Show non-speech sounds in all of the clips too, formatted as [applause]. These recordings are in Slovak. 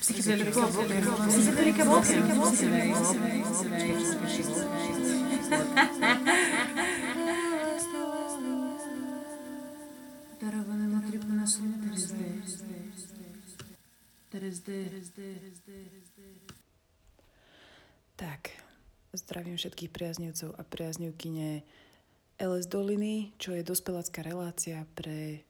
Psychedelika Psychedelika Darované modry ponosu Tak, zdravím všetkých priaznivcov a priaznivkyne LS Doliny, čo je dospelácká relácia pre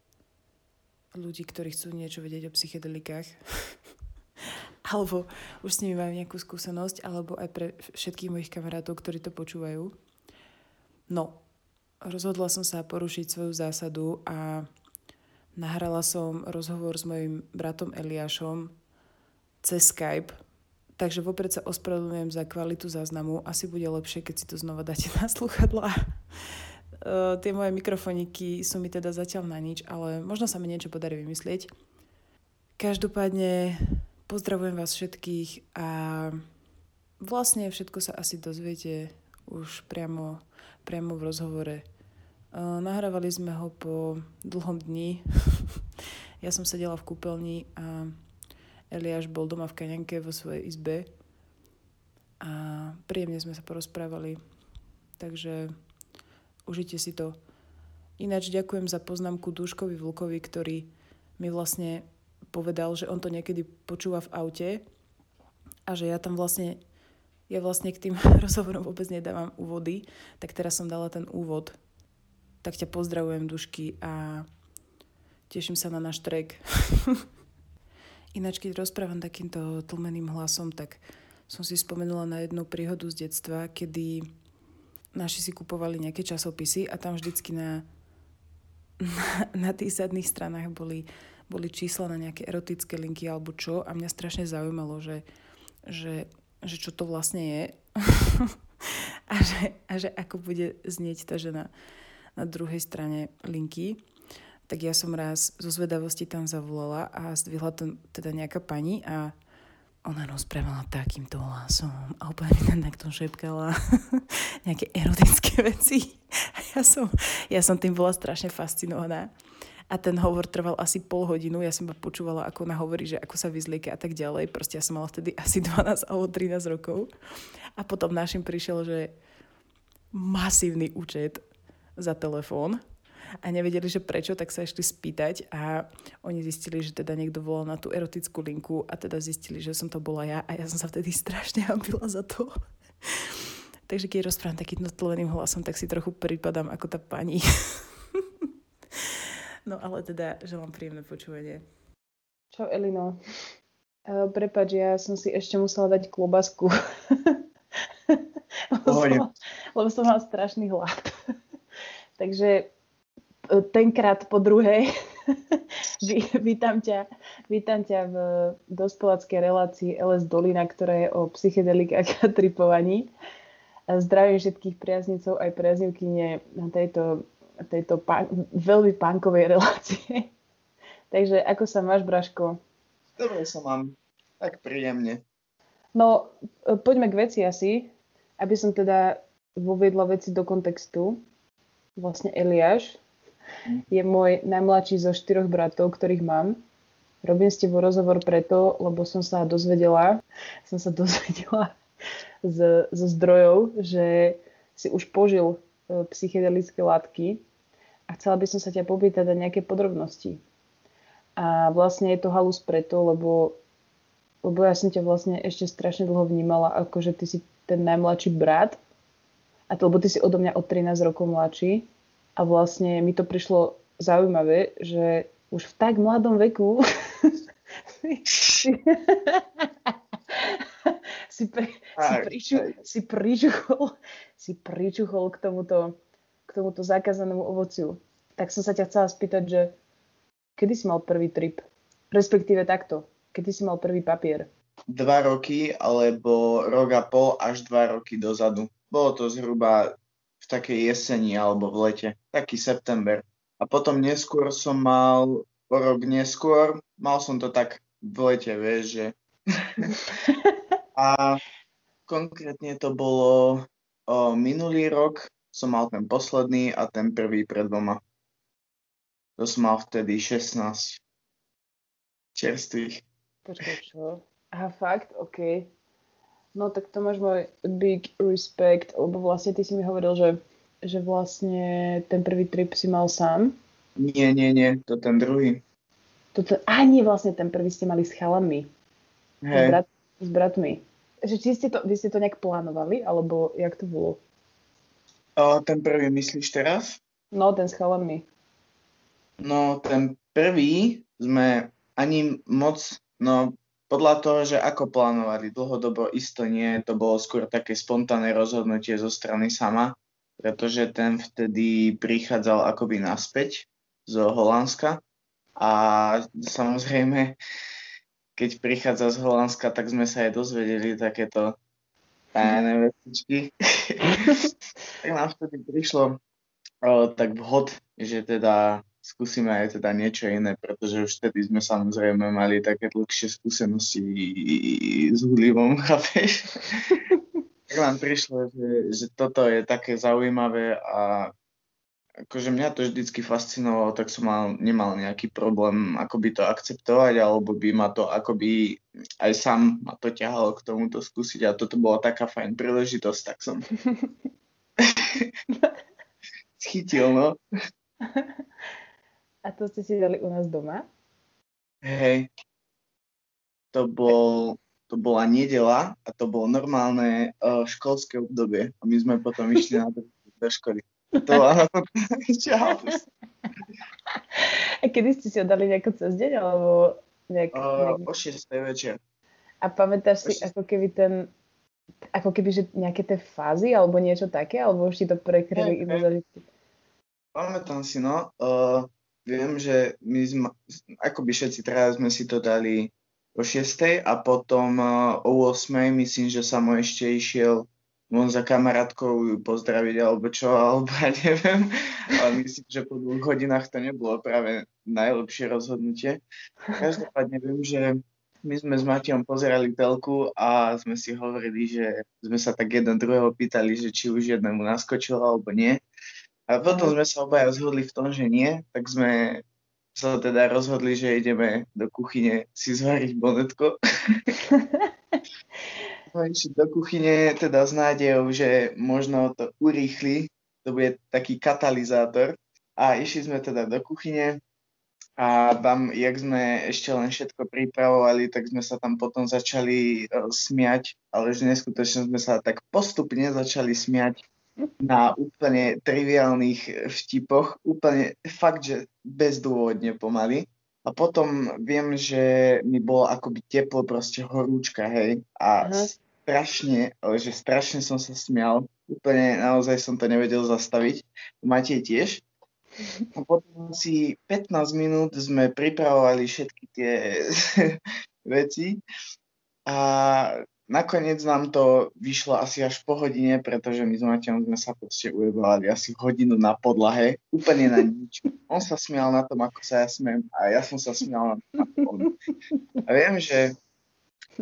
ľudí, ktorí chcú niečo vedieť o psychedelikách. [laughs] [laughs] alebo už s nimi majú nejakú skúsenosť, alebo aj pre všetkých mojich kamarátov, ktorí to počúvajú. No, rozhodla som sa porušiť svoju zásadu a nahrala som rozhovor s mojim bratom Eliášom cez Skype, takže vopred sa ospravedlňujem za kvalitu záznamu. Asi bude lepšie, keď si to znova dáte na sluchadla. Uh, [laughs] tie moje mikrofoniky sú mi teda zatiaľ na nič, ale možno sa mi niečo podarí vymyslieť. Každopádne pozdravujem vás všetkých a vlastne všetko sa asi dozviete už priamo, priamo v rozhovore. Uh, nahrávali sme ho po dlhom dni. [laughs] ja som sedela v kúpeľni a Eliáš bol doma v Kaňanke vo svojej izbe a príjemne sme sa porozprávali. Takže Užite si to. Ináč ďakujem za poznámku Duškovi Vlkovi, ktorý mi vlastne povedal, že on to niekedy počúva v aute a že ja tam vlastne ja vlastne k tým [laughs] rozhovorom vôbec nedávam úvody, tak teraz som dala ten úvod. Tak ťa pozdravujem, Dušky, a teším sa na náš trek. [laughs] Ináč, keď rozprávam takýmto tlmeným hlasom, tak som si spomenula na jednu príhodu z detstva, kedy naši si kupovali nejaké časopisy a tam vždycky na, [laughs] na, na tých zadných stranách boli, boli čísla na nejaké erotické linky alebo čo a mňa strašne zaujímalo, že, že, že čo to vlastne je [laughs] a, že, a že ako bude znieť tá žena na druhej strane linky. Tak ja som raz zo zvedavosti tam zavolala a zdvihla to teda nejaká pani a ona rozprávala takýmto hlasom a úplne mi tam takto šepkala [laughs] nejaké erotické veci. [laughs] A ja som, ja som tým bola strašne fascinovaná. A ten hovor trval asi pol hodinu, ja som ma počúvala, ako ona hovorí, že ako sa vyzlieka a tak ďalej. Proste ja som mala vtedy asi 12 alebo 13 rokov. A potom našim prišiel, že masívny účet za telefón a nevedeli, že prečo, tak sa išli spýtať a oni zistili, že teda niekto volal na tú erotickú linku a teda zistili, že som to bola ja a ja som sa vtedy strašne hambila za to. [laughs] Takže keď rozprávam takým tloveným hlasom, tak si trochu pripadám ako tá pani. [laughs] no ale teda želám príjemné počúvanie. Čau Elino. Uh, prepač, ja som si ešte musela dať klobasku. [laughs] lebo, som, lebo som mala strašný hlad. [laughs] Takže tenkrát po druhej. [laughs] vítam, ťa, vítam ťa v dospeláckej relácii LS Dolina, ktorá je o psychedelikách a tripovaní. Zdravím všetkých priaznicov aj priaznivkyne na tejto, tejto pán, veľmi pánkovej relácie. [laughs] Takže ako sa máš, Braško? Dobre sa mám. Tak príjemne. No, poďme k veci asi, aby som teda voviedla veci do kontextu. Vlastne Eliáš, je môj najmladší zo štyroch bratov, ktorých mám. Robím s tebou rozhovor preto, lebo som sa dozvedela, som sa [laughs] dozvedela z, zo zdrojov, že si už požil e, psychedelické látky a chcela by som sa ťa popýtať na nejaké podrobnosti. A vlastne je to halus preto, lebo, lebo ja som ťa vlastne ešte strašne dlho vnímala, ako že ty si ten najmladší brat, a to, lebo ty si odo mňa od 13 rokov mladší a vlastne mi to prišlo zaujímavé, že už v tak mladom veku si, [laughs] si, pri, si, pričuchol, si pričuchol k tomuto, k tomuto zakázanému ovociu. Tak som sa ťa chcela spýtať, že kedy si mal prvý trip? Respektíve takto, kedy si mal prvý papier? Dva roky, alebo rok a pol až dva roky dozadu. Bolo to zhruba v takej jeseni alebo v lete, taký september. A potom neskôr som mal, o rok neskôr, mal som to tak v lete, vieš, že... [laughs] a konkrétne to bolo o, minulý rok, som mal ten posledný a ten prvý pred dvoma. To som mal vtedy 16 čerstvých. Počkaj, čo? Aha, fakt? OK. No tak to máš môj big respect, lebo vlastne ty si mi hovoril, že, že vlastne ten prvý trip si mal sám. Nie, nie, nie, to ten druhý. Toto, a nie, vlastne ten prvý ste mali s chalami. S, Hej. brat, s bratmi. Že či ste to, vy ste to nejak plánovali, alebo jak to bolo? Ten prvý myslíš teraz? No, ten s chalami. No, ten prvý sme ani moc, no podľa toho, že ako plánovali dlhodobo, isto nie, to bolo skôr také spontánne rozhodnutie zo strany sama, pretože ten vtedy prichádzal akoby naspäť z Holandska a samozrejme, keď prichádza z Holandska, tak sme sa aj dozvedeli takéto tajné vecičky. [laughs] tak nám vtedy prišlo o, tak vhod, že teda skúsime aj teda niečo iné, pretože už vtedy sme samozrejme mali také dlhšie skúsenosti s hudlivom, [laughs] chápeš? [laughs] tak nám prišlo, že, že toto je také zaujímavé a akože mňa to vždycky fascinovalo, tak som mal, nemal nejaký problém akoby to akceptovať, alebo by ma to akoby aj sám ma to ťahalo k tomuto skúsiť a toto bola taká fajn príležitosť, tak som [laughs] schytil, no. A to ste si dali u nás doma? Hej, to, bol, to bola nedela a to bolo normálne uh, školské obdobie a my sme potom išli na to [laughs] do školy. To bola [laughs] Čau. A kedy ste si ho dali nejako cez deň, alebo nejak, Uh, nejak... o 6. večer. A pamätáš si, ako keby ten, ako keby, že nejaké tie fázy, alebo niečo také, alebo už ti to prekryli iba hej. zažitky? Pamätám si, no. Uh, viem, že my sme, akoby všetci traja sme si to dali o 6. a potom uh, o 8. myslím, že Samo ešte išiel von za kamarátkou ju pozdraviť alebo čo, alebo ja neviem. Ale myslím, že po dvoch hodinách to nebolo práve najlepšie rozhodnutie. Každopádne viem, že my sme s Matejom pozerali telku a sme si hovorili, že sme sa tak jeden druhého pýtali, že či už jednému naskočilo alebo nie. A potom sme sa obaja zhodli v tom, že nie, tak sme sa teda rozhodli, že ideme do kuchyne si zvariť bonetko. [laughs] Išli do kuchyne teda s nádejou, že možno to urýchli, to bude taký katalizátor. A išli sme teda do kuchyne a tam, jak sme ešte len všetko pripravovali, tak sme sa tam potom začali uh, smiať, ale že neskutočne sme sa tak postupne začali smiať na úplne triviálnych vtipoch, úplne fakt, že bezdôvodne pomaly. A potom viem, že mi bolo akoby teplo, proste horúčka, hej. A Aha. strašne, ale že strašne som sa smial. Úplne naozaj som to nevedel zastaviť. Matej tiež. [laughs] A potom si 15 minút sme pripravovali všetky tie [laughs] veci a nakoniec nám to vyšlo asi až po hodine, pretože my s Matejom sme sa proste ujebovali asi hodinu na podlahe, úplne na nič. On sa smial na tom, ako sa ja smiem a ja som sa smial na tom. A viem, že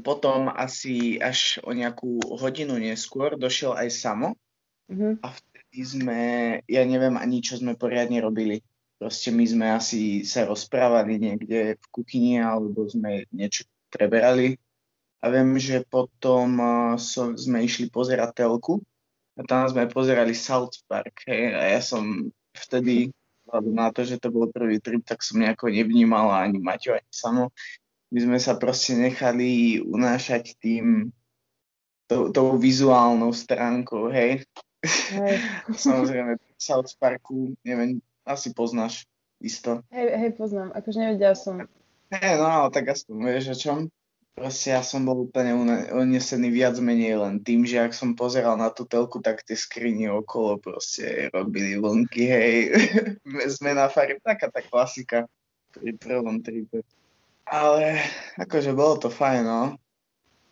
potom asi až o nejakú hodinu neskôr došiel aj Samo Mhm. a vtedy sme, ja neviem ani čo sme poriadne robili. Proste my sme asi sa rozprávali niekde v kuchyni alebo sme niečo preberali. A viem, že potom uh, so, sme išli pozerať telku a tam sme pozerali South Park. Hej, a ja som vtedy, na to, že to bol prvý trip, tak som nejako nevnímal ani Maťo, ani Samo. My sme sa proste nechali unášať tým tou, tou vizuálnou stránkou, hej. Hej, [laughs] Samozrejme, South Parku, neviem, asi poznáš isto. hej, hej, poznám. Akože nevedela som. Hej, no ale tak aspoň vieš o čom. Proste ja som bol úplne une- unesený viac menej len tým, že ak som pozeral na tú telku, tak tie skriny okolo proste robili vlnky, hej. [laughs] Zmena farieb, taká tá klasika pri prvom tripe. Ale akože bolo to fajn, no.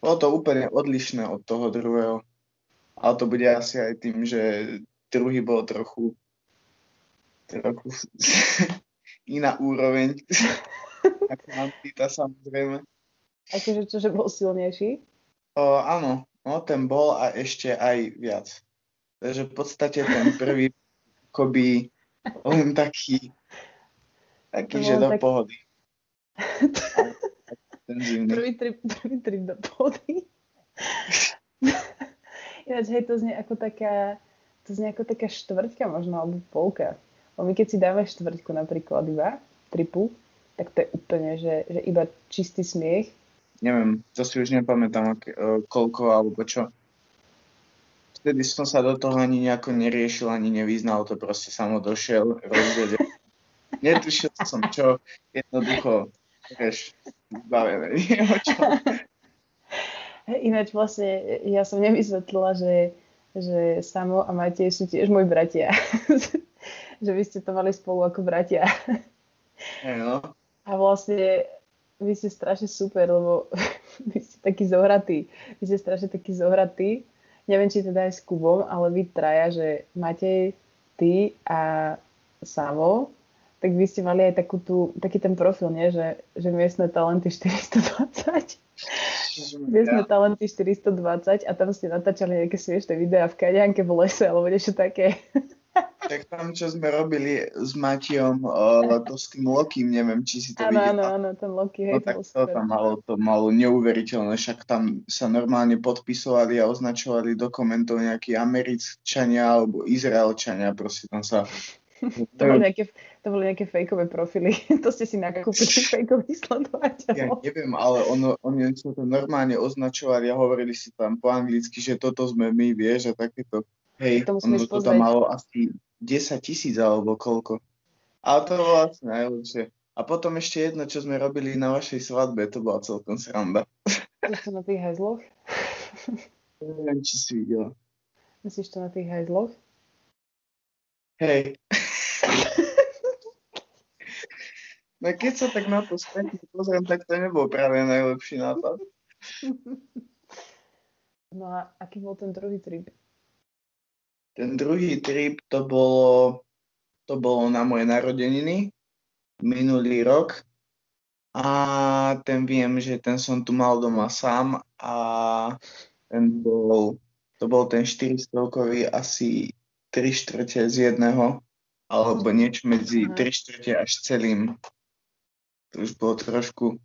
Bolo to úplne odlišné od toho druhého. Ale to bude asi aj tým, že druhý bol trochu trochu [laughs] iná úroveň. [laughs] Ako Antita samozrejme. Akože čo, že bol silnejší? O, áno, no ten bol a ešte aj viac. Takže v podstate ten prvý [laughs] akoby len taký taký, To že do tak- pohody. [laughs] Prvý trip, prvý trip do pôdy. [laughs] Ináč, hej, to znie ako taká, to znie ako taká štvrťka možno, alebo polka. Lebo my keď si dáme štvrťku napríklad iba, tripu, tak to je úplne, že, že iba čistý smiech. Neviem, to si už nepamätám, ak, e, koľko alebo čo. Vtedy som sa do toho ani nejako neriešil, ani nevyznal, to proste samo došiel, rozvedel. [laughs] Netušil som čo, jednoducho, vieš, zbavené, čo. Ináč vlastne ja som nevysvetlila, že, že Samo a Matej sú tiež moji bratia. [laughs] že vy ste to mali spolu ako bratia. Hej, no. A vlastne vy ste strašne super, lebo [laughs] vy ste takí zohratí. Vy ste strašne takí zohratí. Neviem, či teda aj s Kubom, ale vy traja, že Matej, ty a Samo, tak vy ste mali aj takú tú, taký ten profil, nie? Že, že miestne talenty 420. Miestne talenty 420 a tam ste natáčali nejaké smiešné videá v kaďanke v lese alebo niečo také. Tak tam, čo sme robili s Matijom, uh, to s tým Lokým, neviem, či si to Áno, videla. áno, áno, ten Loki, No hej, tak bol to tam malo, to malo neuveriteľné, však tam sa normálne podpisovali a označovali do komentov nejakí Američania alebo Izraelčania, proste tam sa... To boli nejaké, to boli nejaké fejkové profily. [laughs] to ste si nakúpili [laughs] fejkových Ja sledovateľov. neviem, ale ono, oni sa to normálne označovali a hovorili si tam po anglicky, že toto sme my, vieš, a takéto. Hej, To ono to tam malo asi 10 tisíc alebo koľko. Ale to bolo asi najlepšie. A potom ešte jedno, čo sme robili na vašej svadbe, to bola celkom sranda. Myslíš [laughs] to na tých hajzloch? Neviem, či si videla. Myslíš to na tých hajzloch? Hej. [laughs] No keď sa tak na to späť pozriem, tak to nebol práve najlepší nápad. [laughs] No a aký bol ten druhý trip? Ten druhý trip to bolo, to bolo na moje narodeniny minulý rok a ten viem, že ten som tu mal doma sám a ten bol, to bol ten 400 kový asi 3 štvrte z jedného alebo niečo medzi Aha. 3 štvrte až celým. To už bolo trošku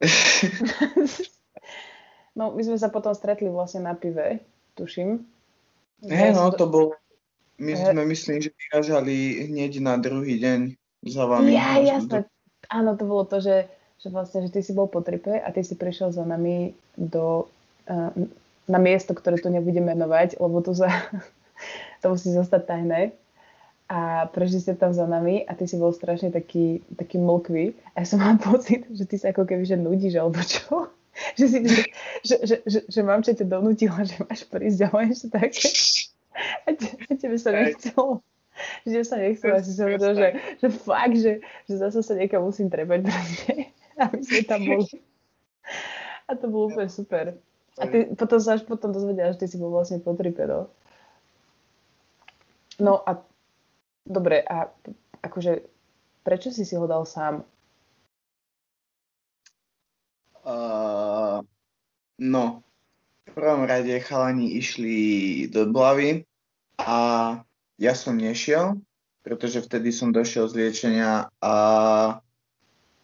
[laughs] No, my sme sa potom stretli vlastne na pive, tuším. Hej, no to bol, my sme myslím, že vyražali hneď na druhý deň za vami. Ja, jasné. Áno, to bolo to, že, že vlastne, že ty si bol po tripe a ty si prišiel za nami do, uh, na miesto, ktoré tu nebudem menovať, lebo tu za, [laughs] to musí zostať tajné. A prešli ste tam za nami a ty si bol strašne taký, taký mlkvý. A ja som mal [laughs] pocit, že ty sa ako keby že nudíš alebo čo. [laughs] Že, si, že, že, že, že, že mamča ťa donútila, že máš prísť a ešte také. A, te, a tebe sa nechcelo. Že sa nechcelo. A si sa hovoril, že, že fakt, že, že zase sa niekam musím trepať proste. [laughs] Aby sme tam boli. A to bolo úplne super. A ty potom sa až potom dozvedela, že ty si bol vlastne po tripe, no. No a dobre, a akože prečo si si ho dal sám? Uh, no, prvom rade chalani išli do Blavy a ja som nešiel, pretože vtedy som došiel z liečenia a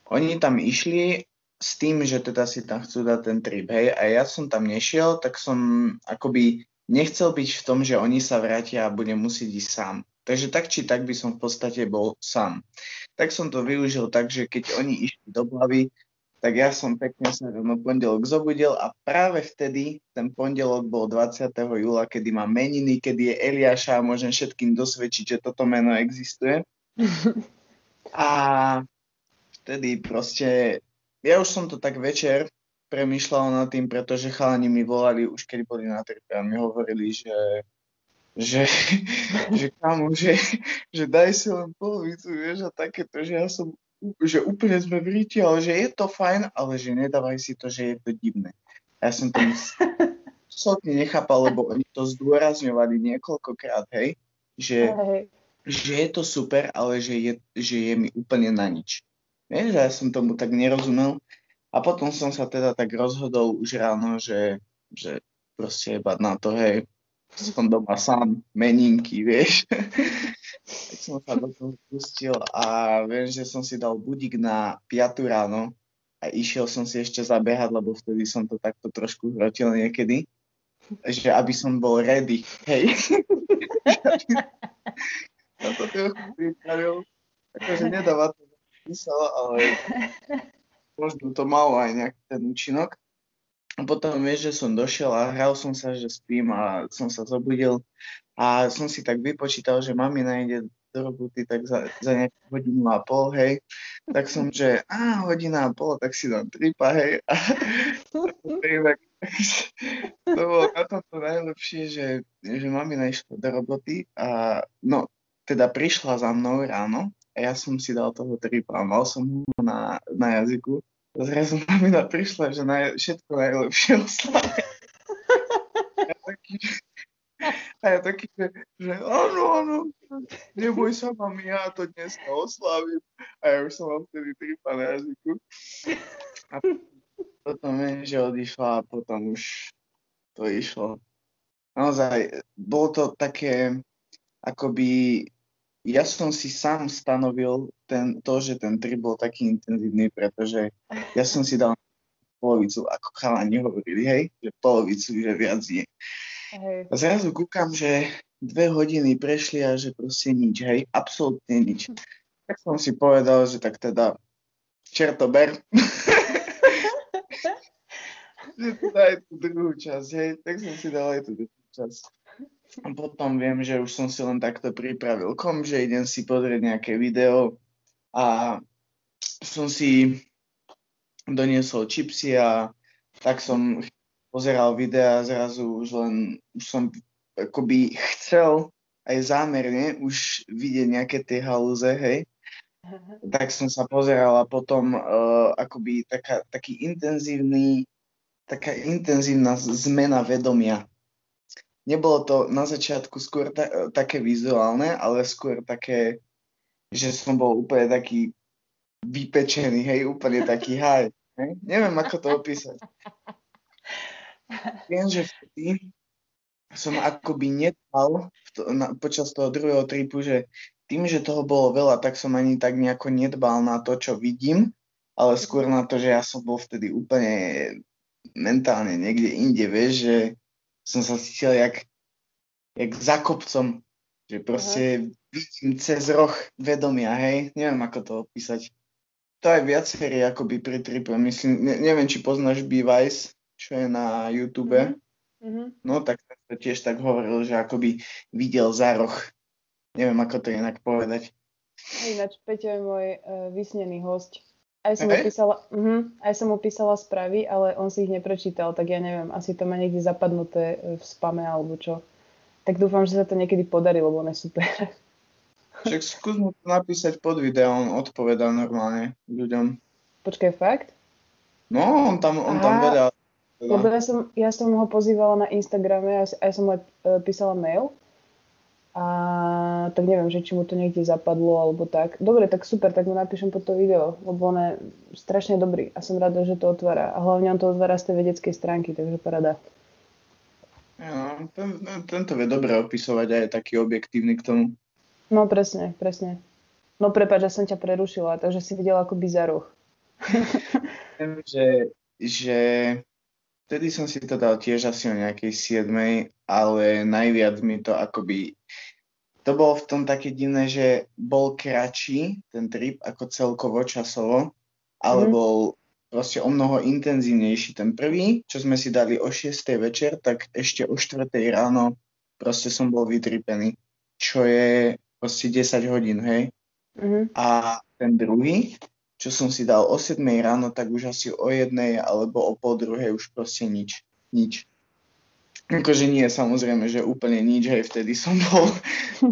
oni tam išli s tým, že teda si tam chcú dať ten trip, hej, a ja som tam nešiel, tak som akoby nechcel byť v tom, že oni sa vrátia a budem musieť ísť sám. Takže tak či tak by som v podstate bol sám. Tak som to využil tak, že keď oni išli do Blavy, tak ja som pekne sa rovno pondelok zobudil a práve vtedy, ten pondelok bol 20. júla, kedy mám meniny, kedy je Eliáša a môžem všetkým dosvedčiť, že toto meno existuje. [laughs] A vtedy proste, ja už som to tak večer premýšľal nad tým, pretože chalani mi volali už keď boli na tripe a mi hovorili, že že, [laughs] že kamo, že, že daj si len polovicu, vieš, a takéto, že ja som že úplne sme v ríti, ale že je to fajn, ale že nedávaj si to, že je to divné. Ja som to absolútne nechápal, lebo oni to zdôrazňovali niekoľkokrát, hej, že, Hej. že je to super, ale že je, že je mi úplne na nič. Vieš, ja som tomu tak nerozumel. A potom som sa teda tak rozhodol už ráno, že, že proste jebať na to, hej, som doma sám, meninky, vieš. [laughs] tak som sa do toho pustil a viem, že som si dal budík na 5 ráno a išiel som si ešte zabehať, lebo vtedy som to takto trošku hrotil niekedy, že aby som bol ready, hej. [laughs] ja to trochu pripravil, akože nedáva to zmysel, ale možno to malo aj nejaký ten účinok. A potom vieš, že som došiel a hral som sa, že spím a som sa zobudil a som si tak vypočítal, že mami ide do roboty tak za, za nejakú hodinu a pol, hej. Tak som, že á, hodina a pol, tak si dám tripa, hej. [laughs] A, to bolo na tomto najlepšie, že, že mamina išla do roboty a no, teda prišla za mnou ráno a ja som si dal toho tripa a mal som ho na, na jazyku zrazu mamina prišla, že naj, všetko najlepšie oslavy. Ja taký, a ja taký, že, že áno, áno, neboj sa, mami, ja to dnes oslavím. A ja už som mal vtedy tripa na jazyku. A potom viem, že odišla a potom už to išlo. Naozaj, bolo to také, akoby ja som si sám stanovil ten, to, že ten trip bol taký intenzívny, pretože ja som si dal polovicu, ako chalani hovorili, hej, že polovicu, že viac je. Hej. A zrazu kúkam, že dve hodiny prešli a že proste nič, hej, absolútne nič. Tak som si povedal, že tak teda čertober. [laughs] že teda aj tú druhú časť, hej, tak som si dal aj tú druhú časť. Potom viem, že už som si len takto pripravil kom, že idem si pozrieť nejaké video a som si doniesol čipsy a tak som pozeral videa zrazu už len, už som akoby chcel aj zámerne už vidieť nejaké tie halúze, hej. Tak som sa pozeral a potom uh, akoby taká, taký intenzívny, taká intenzívna zmena vedomia nebolo to na začiatku skôr ta, také vizuálne, ale skôr také, že som bol úplne taký vypečený, hej, úplne taký haj. Neviem, ako to opísať. Viem, že vtedy som akoby nedbal to, na, počas toho druhého tripu, že tým, že toho bolo veľa, tak som ani tak nejako nedbal na to, čo vidím, ale skôr na to, že ja som bol vtedy úplne mentálne niekde inde, vieš, že som sa cítil jak, jak za kopcom, že proste uh-huh. vidím cez roh vedomia, hej, neviem ako to opísať. To aj viacerí akoby pri tripe, myslím, ne, neviem, či poznáš B-Vice, čo je na YouTube, uh-huh. no tak to tiež tak hovoril, že akoby videl za roh. Neviem, ako to inak povedať. Ináč, Peťo je môj uh, vysnený host. Aj som, okay. opísala, uh-huh, aj som opísala správy, ale on si ich neprečítal, tak ja neviem, asi to má niekde zapadnuté e, v spame alebo čo. Tak dúfam, že sa to niekedy podarí, lebo on je super. [laughs] Však skús mu to napísať pod video, on odpovedá normálne ľuďom. Počkaj, fakt? No, on tam, on Aha, tam vedel. Lebo ja som, ja som ho pozývala na Instagrame, aj, aj som mu uh, písala mail a tak neviem, že či mu to niekde zapadlo alebo tak. Dobre, tak super, tak mu napíšem po to video, lebo on je strašne dobrý a som rada, že to otvára. A hlavne on to otvára z tej vedeckej stránky, takže parada. Ja, ten, tento vie dobre opisovať a je taký objektívny k tomu. No presne, presne. No prepáč, že som ťa prerušila, takže si videla ako bizaruch. [laughs] Viem, že, že vtedy som si to dal tiež asi o nejakej 7, ale najviac mi to akoby to bolo v tom také divné, že bol kratší ten trip ako celkovo časovo, ale mm. bol proste o mnoho intenzívnejší. Ten prvý, čo sme si dali o 6. večer, tak ešte o 4. ráno proste som bol vytripený, čo je proste 10 hodín, hej. Mm. A ten druhý, čo som si dal o 7 ráno, tak už asi o jednej alebo o pol druhej už proste nič. Nič. Akože nie, samozrejme, že úplne nič, hej, vtedy som bol,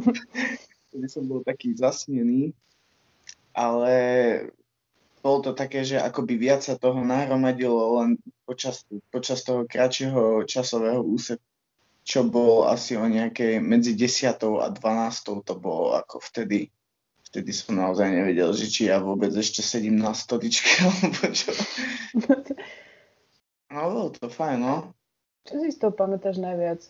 [laughs] vtedy som bol taký zasnený, ale bolo to také, že akoby viac sa toho nahromadilo len počas, počas toho kratšieho časového úseku, čo bolo asi o nejakej medzi 10. a 12. to bolo ako vtedy. Vtedy som naozaj nevedel, že či ja vôbec ešte sedím na stoličke, [laughs] alebo čo. [laughs] No, bolo to fajn, no. Čo si z toho pamätáš najviac?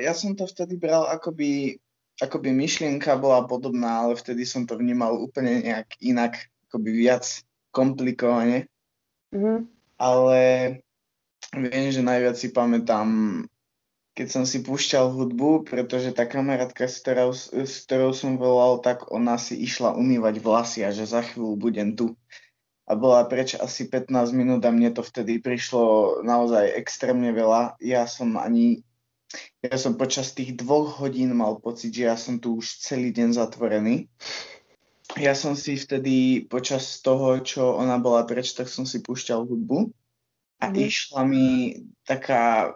Ja som to vtedy bral akoby, akoby myšlienka bola podobná, ale vtedy som to vnímal úplne nejak inak, akoby viac komplikovane. Mhm. ale viem, že najviac si pamätám, keď som si púšťal hudbu, pretože tá kamarátka, s ktorou, s ktorou som volal, tak ona si išla umývať vlasy a že za chvíľu budem tu. A bola preč asi 15 minút a mne to vtedy prišlo naozaj extrémne veľa. Ja som ani, ja som počas tých dvoch hodín mal pocit, že ja som tu už celý deň zatvorený. Ja som si vtedy počas toho, čo ona bola preč, tak som si púšťal hudbu a Mhm. išla mi taká,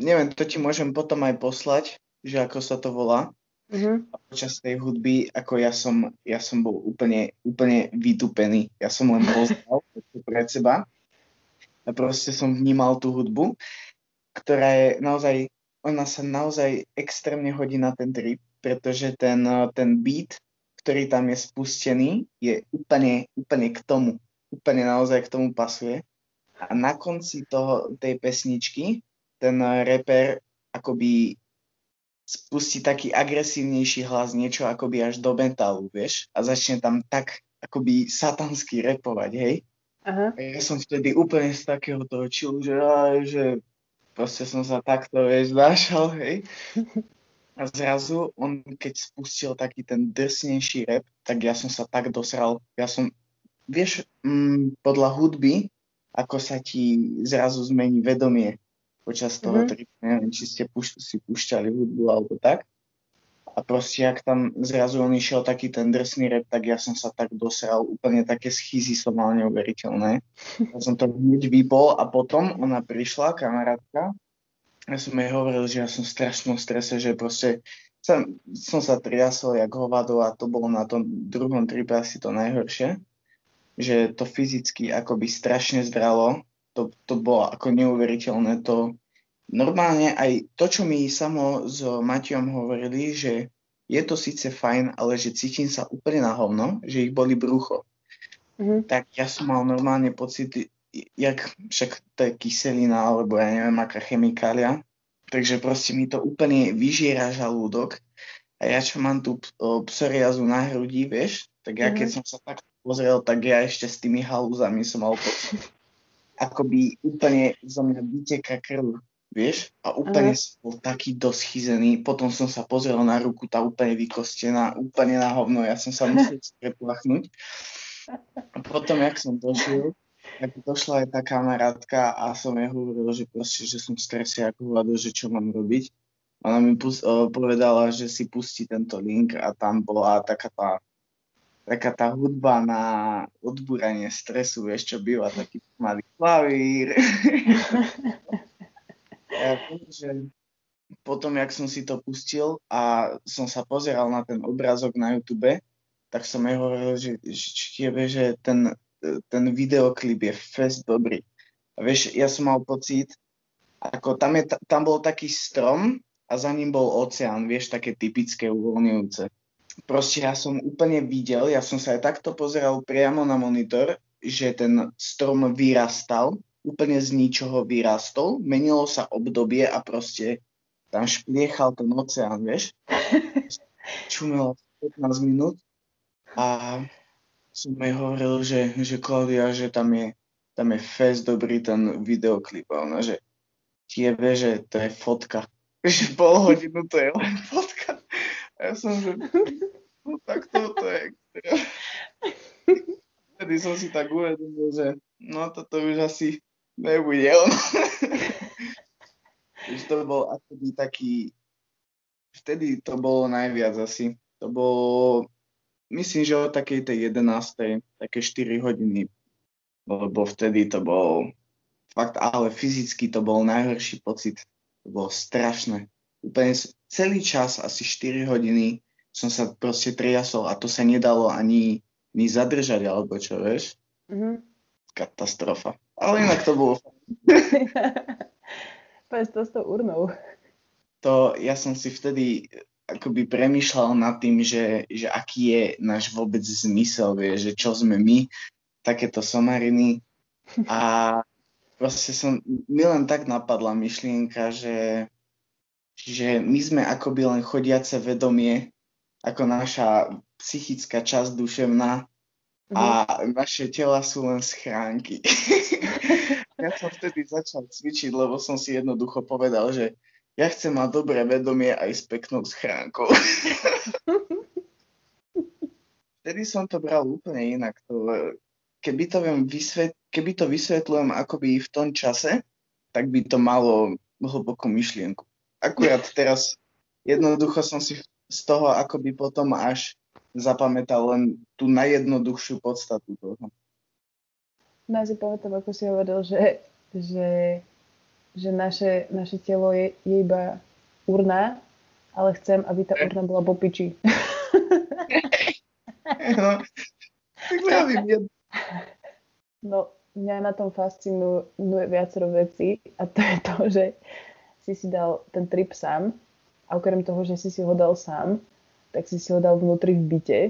neviem, to ti môžem potom aj poslať, že ako sa to volá. A počas tej hudby, ako ja som, ja som bol úplne, úplne vytupený. Ja som len poznal [laughs] pred seba a proste som vnímal tú hudbu, ktorá je naozaj, ona sa naozaj extrémne hodí na ten trip, pretože ten, ten beat, ktorý tam je spustený, je úplne, úplne k tomu. Úplne naozaj k tomu pasuje. A na konci toho, tej pesničky ten eh, reper akoby spustí taký agresívnejší hlas, niečo akoby až do metalu, vieš? A začne tam tak akoby satansky repovať, hej? Aha. A ja som vtedy úplne z takého toho chillu, že, aj, že proste som sa takto, vieš, našal, hej? A zrazu on, keď spustil taký ten drsnejší rap, tak ja som sa tak dosral. Ja som, vieš, mm, podľa hudby, ako sa ti zrazu zmení vedomie počas toho Mhm. tripu. Neviem, či ste puš- si púšťali hudbu alebo tak. A proste, ak tam zrazu on išiel taký ten drsný rap, tak ja som sa tak dosral. Úplne také schýzy som mal neuveriteľné. Ja som to hneď vypol a potom ona prišla, kamarátka. Ja som jej hovoril, že ja som v strašnom strese, že proste som, som sa triasol jak hovado a to bolo na tom druhom tripe asi to najhoršie. Že to fyzicky akoby strašne zdralo. To, to bolo ako neuveriteľné. To, normálne aj to, čo mi samo s Matiom hovorili, že je to síce fajn, ale že cítim sa úplne na hovno, že ich boli brucho. Mhm. Tak ja som mal normálne pocit, jak však to je kyselina, alebo ja neviem, aká chemikália. Takže proste mi to úplne vyžiera žalúdok. A ja čo mám tú psoriazu na hrudi, vieš, tak ja keď som sa tak pozrel, tak ja ešte s tými halúzami som mal pocit. [laughs] Akoby úplne zo mňa vyteká krv, vieš, a úplne Aha. som bol taký dosť chyzený. Potom som sa pozrel na ruku, tá úplne vykostená, úplne na hovno, ja som sa musel [laughs] preplachnúť. A potom, jak som došiel, tak došla aj tá kamarátka a som jej hovoril, že proste, že som v strese ako hovado, že čo mám robiť. Ona mi pus- o, povedala, že si pustí tento link a tam bola taká tá, taká tá hudba na odbúranie stresu, vieš, čo býva taký malý klavír. [laughs] ja že potom, jak som si to pustil a som sa pozeral na ten obrázok na YouTube, tak som jej hovoril, že, že, že ten, ten videoklip je fest dobrý. A vieš, ja som mal pocit, ako tam, je, tam bol taký strom a za ním bol oceán, vieš, také typické uvoľňujúce. Proste ja som úplne videl, ja som sa aj takto pozeral priamo na monitor, že ten strom vyrastal, úplne z ničoho vyrastol, menilo sa obdobie a proste tam špliechal ten oceán, vieš. [laughs] Čumelo 15 minút a som jej hovoril, že, že Klaudia, že tam je, tam je fest dobrý ten videoklip a ona, že tie vie, že to je fotka. [laughs] Že pol hodinu to je len fotka. A ja som, že no tak toto je. [laughs] Vtedy som si tak uvedomil, že no toto už asi nebude ono. [laughs] Už to bol akoby taký, vtedy to bolo najviac asi. To bolo, myslím, že o takej tej 11. také 4 hodiny, lebo vtedy to bol fakt, ale fyzicky to bol najhorší pocit. To bolo strašné. Úplne celý čas, asi 4 hodiny, som sa proste triasol a to sa nedalo ani, ani zadržať, alebo čo, vieš? Mhm. Katastrofa. Ale inak to bolo [laughs] Povedz to s tou urnou. to ja som si vtedy akoby premýšľal nad tým, že, že aký je náš vôbec zmysel, vie, že čo sme my, takéto somariny. A proste som, mi len tak napadla myšlienka, že, že my sme akoby len chodiace vedomie, ako naša psychická časť duševná a naše tela sú len schránky. [laughs] ja som vtedy začal cvičiť, lebo som si jednoducho povedal, že ja chcem mať dobré vedomie aj s peknou schránkou. [laughs] vtedy som to bral úplne inak. To, keby, to viem vysvet, keby to vysvetľujem akoby v tom čase, tak by to malo hlbokú myšlienku. Akurát teraz jednoducho som si z toho akoby potom až zapamätal len tú najjednoduchšiu podstatu toho. No ja si pamätám, ako si hovoril, že, že, že naše, naše telo je, je iba urna, ale chcem, aby tá urna bola po piči. no, tak vravím, No, mňa na tom fascinuje viacero veci a to je to, že si si dal ten trip sám a okrem toho, že si si ho dal sám, tak si si ho dal vnútri v byte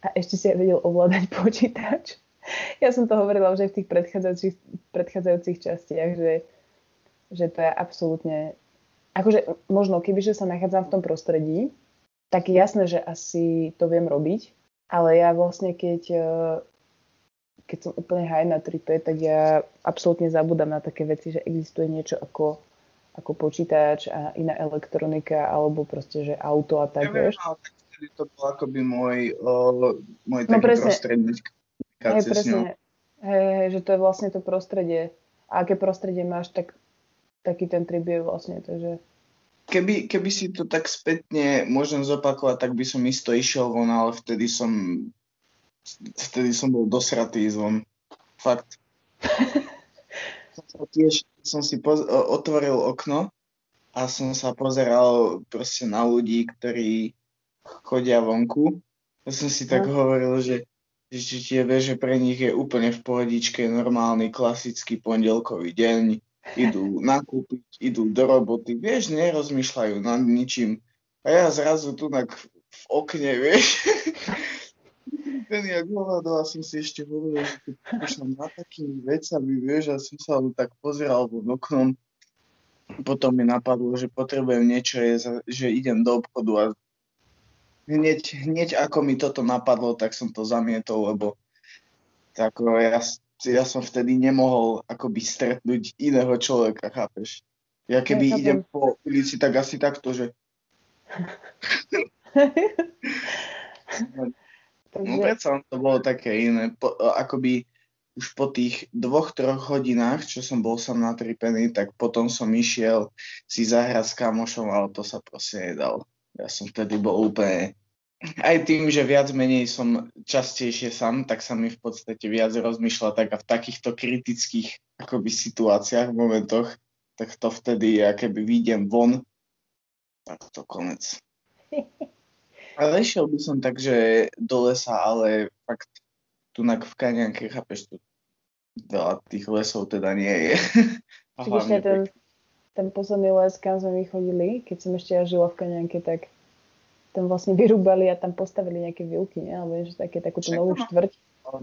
a ešte si aj vedel ovládať [laughs] počítač. Ja som to hovorila už aj v tých predchádzajúcich, predchádzajúcich častiach, že, že to je absolútne... Akože možno, kebyže sa nachádzam v tom prostredí, tak je jasné, že asi to viem robiť, ale ja vlastne keď, eh, keď som úplne high na tripe, tak ja absolútne zabudám na také veci, že existuje niečo ako, ako počítač a iná elektronika alebo proste, že auto a tak, ja vieš. Ale vtedy to bol akoby môj, uh, môj taký no, prostredník hej, presne. Hej, hej, že to je vlastne to prostredie. A aké prostredie máš, tak taký ten trip je vlastne. Takže... Keby, keby si to tak spätne môžem zopakovať, tak by som isto išiel von, ale vtedy som vtedy som bol dosratý zvon. Fakt. [laughs] som tiež som si poz- otvoril okno a som sa pozeral proste na ľudí, ktorí chodia vonku. Ja som si tak no. hovoril, že, že tie že pre nich je úplne v pohodičke normálny klasický pondelkový deň. Idú [laughs] nakúpiť, idú do roboty, vieš, nerozmýšľajú nad ničím. A ja zrazu tu tak v okne, [laughs] vieš, ten jak hľadal a som si ešte hovoril, že tu prišla na takými vecami, vieš, a som sa tak pozeral von oknom. Potom mi napadlo, že potrebujem niečo, je, že idem do obchodu a hneď, hneď ako mi toto napadlo, tak som to zamietol, lebo tak, ja, ja som vtedy nemohol akoby stretnúť iného človeka, chápeš? Ja keby ja idem po ulici, tak asi takto, že... no predsa to bolo také iné. Po, akoby už po tých dvoch, troch hodinách, čo som bol som natripený, tak potom som išiel si zahrať s kamošom, ale to sa proste nedalo. Ja som vtedy bol úplne aj tým, že viac menej som častejšie sám, tak sa mi v podstate viac rozmýšľa tak a v takýchto kritických akoby situáciách, momentoch, tak to vtedy, ja keby výjdem von, tak to konec. [laughs] Ale išiel by som tak, že do lesa, ale fakt tu na v Kaňanke, chápeš, tu veľa tých lesov teda nie je. [laughs] Čiže ten, ten posledný les, kam sme my chodili, keď som ešte ja žila v Kaňanke, tak tam vlastne vyrúbali a tam postavili nejaké vilky, ne? alebo že také takúto novú štvrť.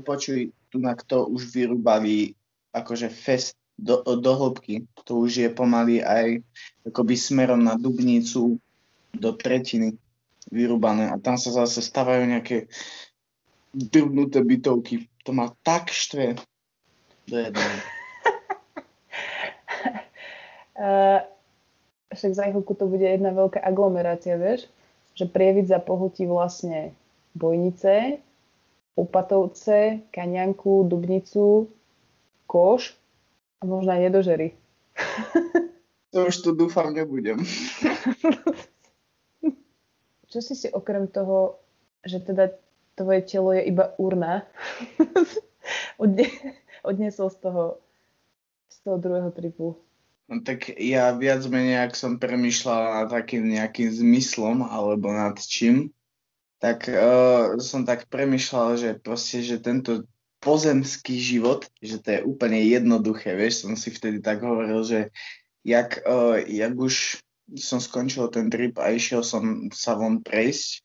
Počuj, tu na to už vyrúbali akože fest do, do hĺbky. To už je pomaly aj akoby smerom na Dubnicu do tretiny vyrúbané a tam sa zase stavajú nejaké drbnuté bytovky. To má tak štve do jedného. [laughs] uh, však za chvíľku to bude jedna veľká aglomerácia, vieš? Že Prievidza pohltí vlastne Bojnice, Opatovce, Kaňanku, Dubnicu, Koš a možno aj Nedožery. [laughs] To už tu dúfam nebudem. [laughs] Čo si si okrem toho, že teda tvoje telo je iba urna, [laughs] odne, odnesol z toho, z toho druhého tripu? No tak ja viac menej, ak som premyšľal nad takým nejakým zmyslom alebo nad čím, tak uh, som tak premyšľal, že proste, že tento pozemský život, že to je úplne jednoduché, vieš, som si vtedy tak hovoril, že jak, uh, jak už som skončil ten trip a išiel som sa von prejsť,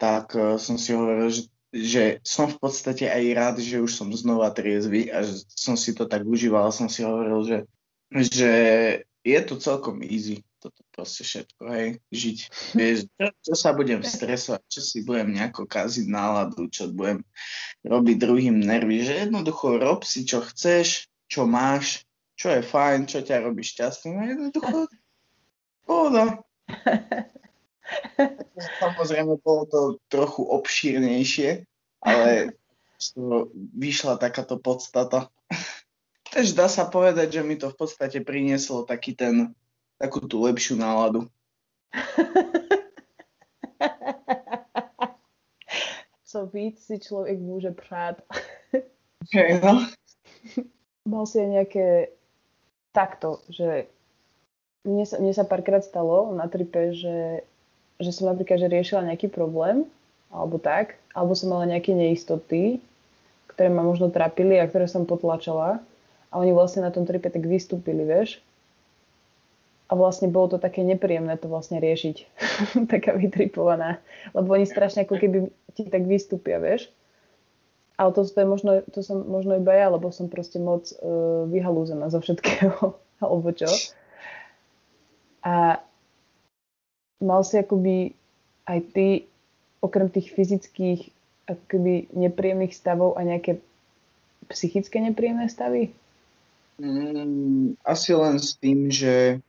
tak uh, som si hovoril, že, že som v podstate aj rád, že už som znova triezvy a že som si to tak užíval, som si hovoril, že že je to celkom easy. toto proste všetko, hej, žiť. Vieš, čo, čo sa budem stresovať, čo si budem nejako kaziť náladu, čo budem robiť druhým nervy, že jednoducho rob si, čo chceš, čo máš, čo je fajn, čo ťa robí šťastným a jednoducho pohoda. [laughs] Samozrejme, bolo to trochu obšírnejšie, ale [laughs] z toho vyšla takáto podstata. Takže dá sa povedať, že mi to v podstate prinieslo taký ten, takú tú lepšiu náladu. [laughs] Co víc si člověk může přát. Okay, no. Mal si aj nejaké takto, že mne sa, mne sa párkrát stalo na tripe, že, že som napríklad že riešila nejaký problém, alebo tak, alebo som mala nejaké neistoty, ktoré ma možno trápili a ktoré som potlačala a oni vlastne na tom tripe tak vystúpili, vieš. A vlastne bolo to také nepríjemné to vlastne riešiť. [laughs] Taká vytripovaná. Lebo oni strašne ako keby ti tak vystúpia, vieš. Ale to, to, je možno, to som možno iba ja, lebo som proste moc uh, vyhalúzená zo všetkého. [laughs] alebo čo. A mal si akoby aj ty, okrem tých fyzických akoby nepríjemných stavov a nejaké psychické nepríjemné stavy? Mm, asi len s tým, že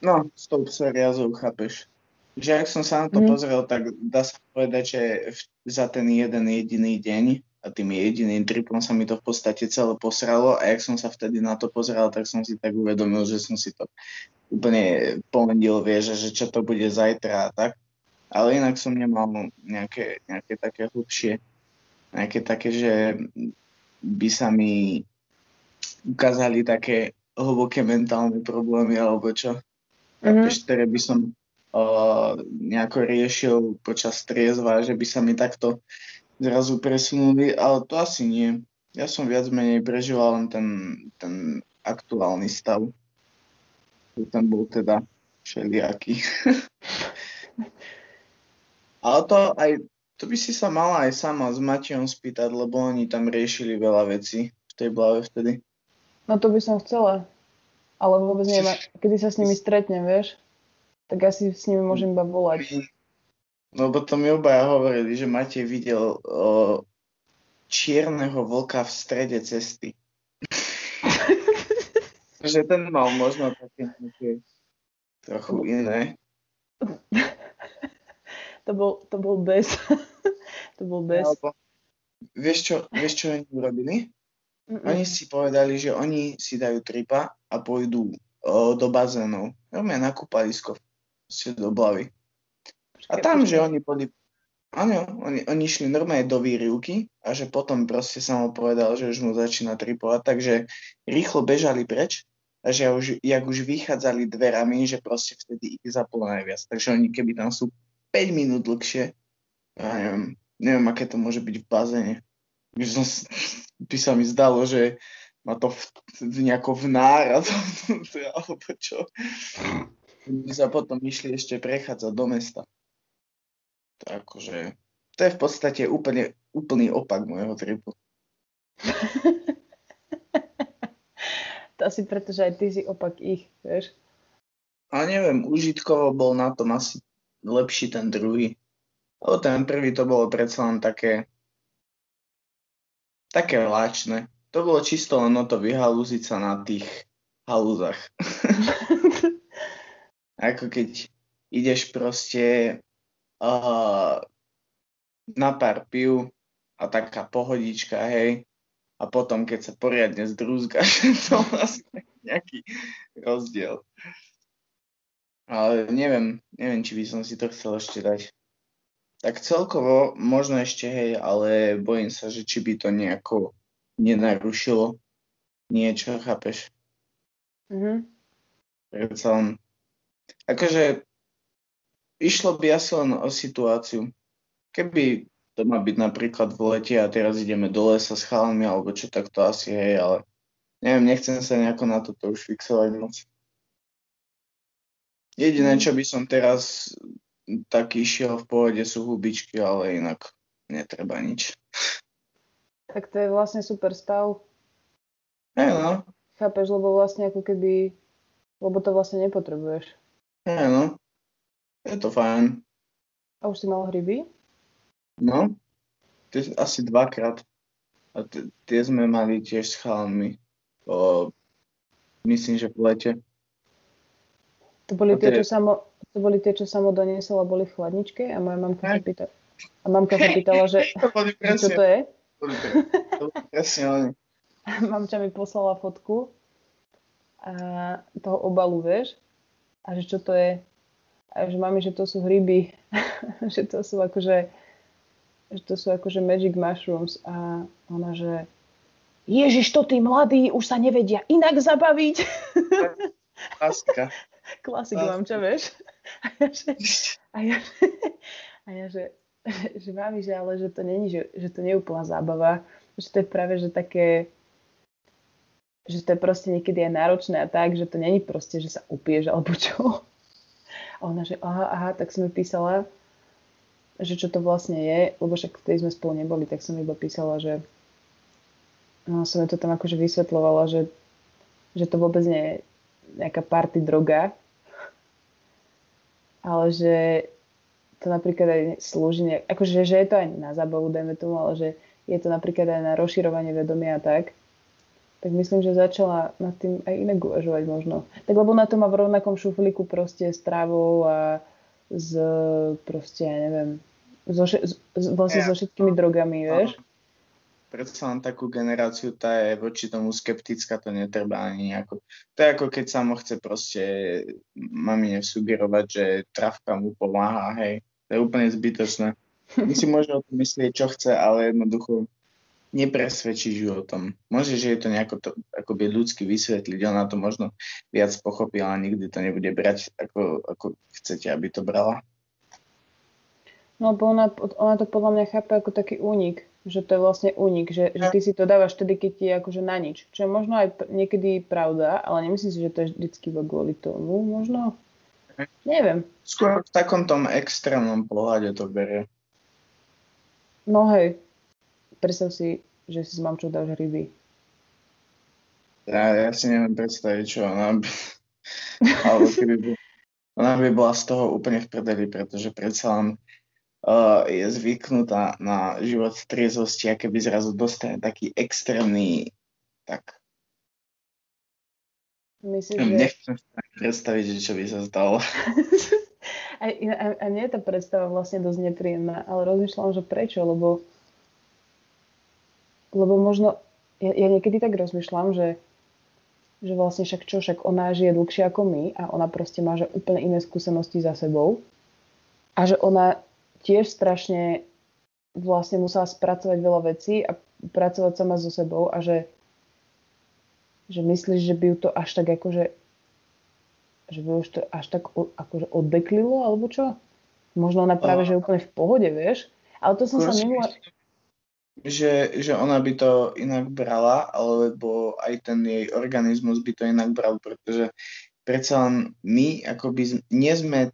no, s tou psoriazou, chápeš. Že ak som sa na to mm. pozrel, tak dá sa povedať, že v, za ten jeden jediný deň a tým jediným tripom sa mi to v podstate celé posralo a ak som sa vtedy na to pozeral, tak som si tak uvedomil, že som si to úplne pomendil, vieš, že čo to bude zajtra a tak. Ale inak som nemal nejaké, nejaké také hlubšie, nejaké také, že by sa mi ukázali také hlboké mentálne problémy alebo čo. Mm-hmm. ktoré by som uh, nejako riešil počas triezva, že by sa mi takto zrazu presunuli, ale to asi nie. Ja som viac menej prežíval len ten, ten aktuálny stav. Ten bol teda všelijaký. [laughs] ale to aj, to by si sa mala aj sama s Matejom spýtať, lebo oni tam riešili veľa vecí v tej blave vtedy. No to by som chcela. Ale vôbec neviem, kedy sa s nimi stretnem, vieš? Tak asi s nimi môžem iba volať. No lebo to mi obaja hovorili, že Matej videl o, čierneho vlka v strede cesty. [laughs] že ten mal možno také trochu iné. [laughs] to bol, to bol bez. [laughs] to bol bez. Alebo, vieš čo, vieš čo oni urobili? Mm-mm. Oni si povedali, že oni si dajú tripa a pôjdu o, do bazénov. Normálne na kúpalisko do Blavy. A tam, že oni boli Áno, oni, oni išli normálne do výrivky a že potom proste sa mu povedal, že už mu začína tripovať, takže rýchlo bežali preč a že už, jak už vychádzali dverami, že proste vtedy ich zaplo najviac. Takže oni keby tam sú 5 minút dlhšie, ja neviem, neviem, aké to môže byť v bazéne. By, som, by sa mi zdalo, že ma to v, nejako vnára, alebo čo. My sa potom išli ešte prechádzať do mesta. Tak akože, to je v podstate úplne, úplný opak môjho tripu. [laughs] to asi preto, že aj ty si opak ich, vieš? A neviem, užitkovo bol na tom asi lepší ten druhý. Lebo ten prvý to bolo predsa len také také láčne. To bolo čisto len o to vyhalúziť sa na tých halúzach. [laughs] Ako keď ideš proste uh, na pár piv a taká pohodička, hej, a potom, keď sa poriadne zdrúzgaš, [laughs] to vlastne nejaký rozdiel. Ale neviem, neviem, či by som si to chcel ešte dať. Tak celkovo možno ešte hej, ale bojím sa, že či by to nejako nenarušilo niečo, chápeš? Mhm. Predsa len, akože išlo by asi len o situáciu. Keby to má byť napríklad v lete a teraz ideme do lesa s chalami alebo čo, tak to asi hej, ale neviem, nechcem sa nejako na toto už fixovať moc. Jediné, mhm. čo by som teraz tak išiel v pohode sú hubičky, ale inak netreba nič. Tak to je vlastne super stav. Hey, no. Chápeš, lebo vlastne ako keby Lebo to vlastne nepotrebuješ. Hej, no. Je to fajn. A už si mal hryby? No. Tie asi dvakrát. A t- tie sme mali tiež s chalmi. O, myslím, že v lete. To boli tie- čo samo, to boli tie, čo samo doniesol a boli v chladničke a moja mamka sa pýta, a mamka sa pýtala, že, [laughs] To čo to je. to presne oni. [laughs] Mamča mi poslala fotku a toho obalu, vieš, a že čo to je. A že mami, že to sú hryby, [laughs] že to sú akože, že to sú akože magic mushrooms a ona, že Ježiš, to tí mladí už sa nevedia inak zabaviť. Láska. Klasik Klasik. mamča, vieš. A ja, že, a ja, a ja že, že mami, že ale že to není, že, že to nie je úplná zábava, že to je práve, že také, že to je proste niekedy aj náročné a tak, že to není proste, že sa upieš alebo čo. A ona, že aha, aha, tak som mi písala, že čo to vlastne je, lebo však vtedy sme spolu neboli, tak som iba písala, že no, som to tam akože vysvetľovala, že, že to vôbec nie je nejaká party droga, ale že to napríklad aj slúži, nejak, akože že je to aj na zábavu, dajme tomu, ale že je to napríklad aj na rozširovanie vedomia a tak, tak myslím, že začala nad tým aj inak uvažovať možno. Tak lebo na to má v rovnakom šuflíku proste s trávou a s proste, ja neviem, so, s- vlastne so všetkými drogami, vieš? Predsa len takú generáciu, tá je voči tomu skeptická, to netreba ani nejako. To je ako keď samo chce proste mamine sugerovať, že travka mu pomáha, hej. To je úplne zbytočné. On si môže o tom myslieť, čo chce, ale jednoducho nepresvedčíš ju o tom. Môže, že je to nejako to, akoby ľudsky vysvetliť, ona to možno viac pochopila, ale nikdy to nebude brať, ako, ako chcete, aby to brala. No, lebo ona, ona to podľa mňa chápe ako taký únik, že to je vlastne únik, že, že ty si to dávaš vtedy, keď ti je akože na nič. Čo je možno aj niekedy pravda, ale nemyslím si, že to je vždycky kvôli tomu. Možno, neviem. Skôr v takom tom extrémnom pohľade to berie. No hej, predstav si, že si s mamčou dáš ryby. Ja, ja si neviem predstaviť, čo ona by... [laughs] Alebo keby by... Ona by bola z toho úplne v prdeli, pretože predsa len uh, je zvyknutá na život v triezosti a keby zrazu dostane taký extrémny, tak Myslím, že... nechcem si predstaviť, že čo by sa stalo. [laughs] A, a, a nie je tá predstava vlastne dosť nepríjemná, ale rozmýšľam, že prečo, lebo lebo možno, ja, ja niekedy tak rozmýšľam, že, že vlastne však čo, však ona žije dlhšie ako my a ona proste má že úplne iné skúsenosti za sebou a že ona tiež strašne vlastne musela spracovať veľa vecí a pracovať sama so sebou a že, že myslíš, že by ju to až tak akože že by už to až tak akože oddeklilo, alebo čo? Možno ona práve, že je úplne v pohode, vieš? Ale to som sa myslím, Že, že ona by to inak brala, alebo aj ten jej organizmus by to inak bral, pretože predsa len my akoby nie sme,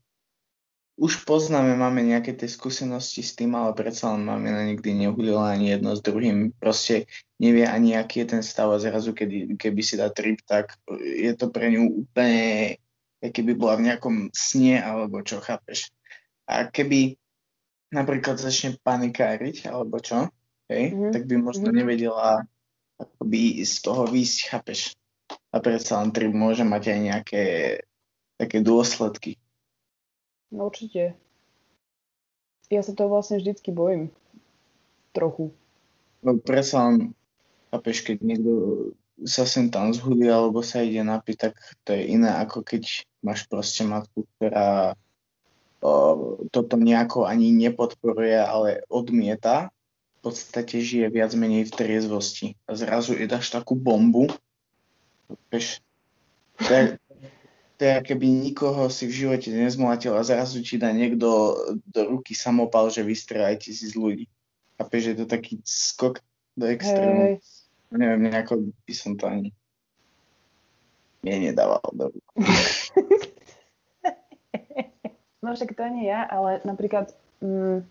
už poznáme, máme nejaké tie skúsenosti s tým, ale predsa len máme na nikdy neuhľadila ani jedno s druhým, proste nevie ani aký je ten stav a zrazu kedy, keby si dá trip, tak je to pre ňu úplne, keby bola v nejakom sne alebo čo, chápeš? A keby napríklad začne panikáriť alebo čo, hej, Mhm. tak by možno Mhm. nevedela akoby z toho výjsť, chápeš? A predsa len trip môže mať aj nejaké také dôsledky. No určite. Ja sa toho vlastne vždycky bojím. Trochu. No predsa len, chápeš, keď niekto sa sem tam zhudí alebo sa ide napiť, tak to je iné ako keď máš proste matku, ktorá o, toto nejako ani nepodporuje, ale odmieta. V podstate žije viac menej v triezvosti. A zrazu jej dáš takú bombu. To je keby nikoho si v živote nezmlátil a zrazu ti dá niekto do ruky samopal, že vystrelaj tisíc ľudí. Chápeš, že je to taký skok do extrému. Hej, Neviem, nejako by som to ani nenedával do rúk. [laughs] No však to ani ja, ale napríklad mm,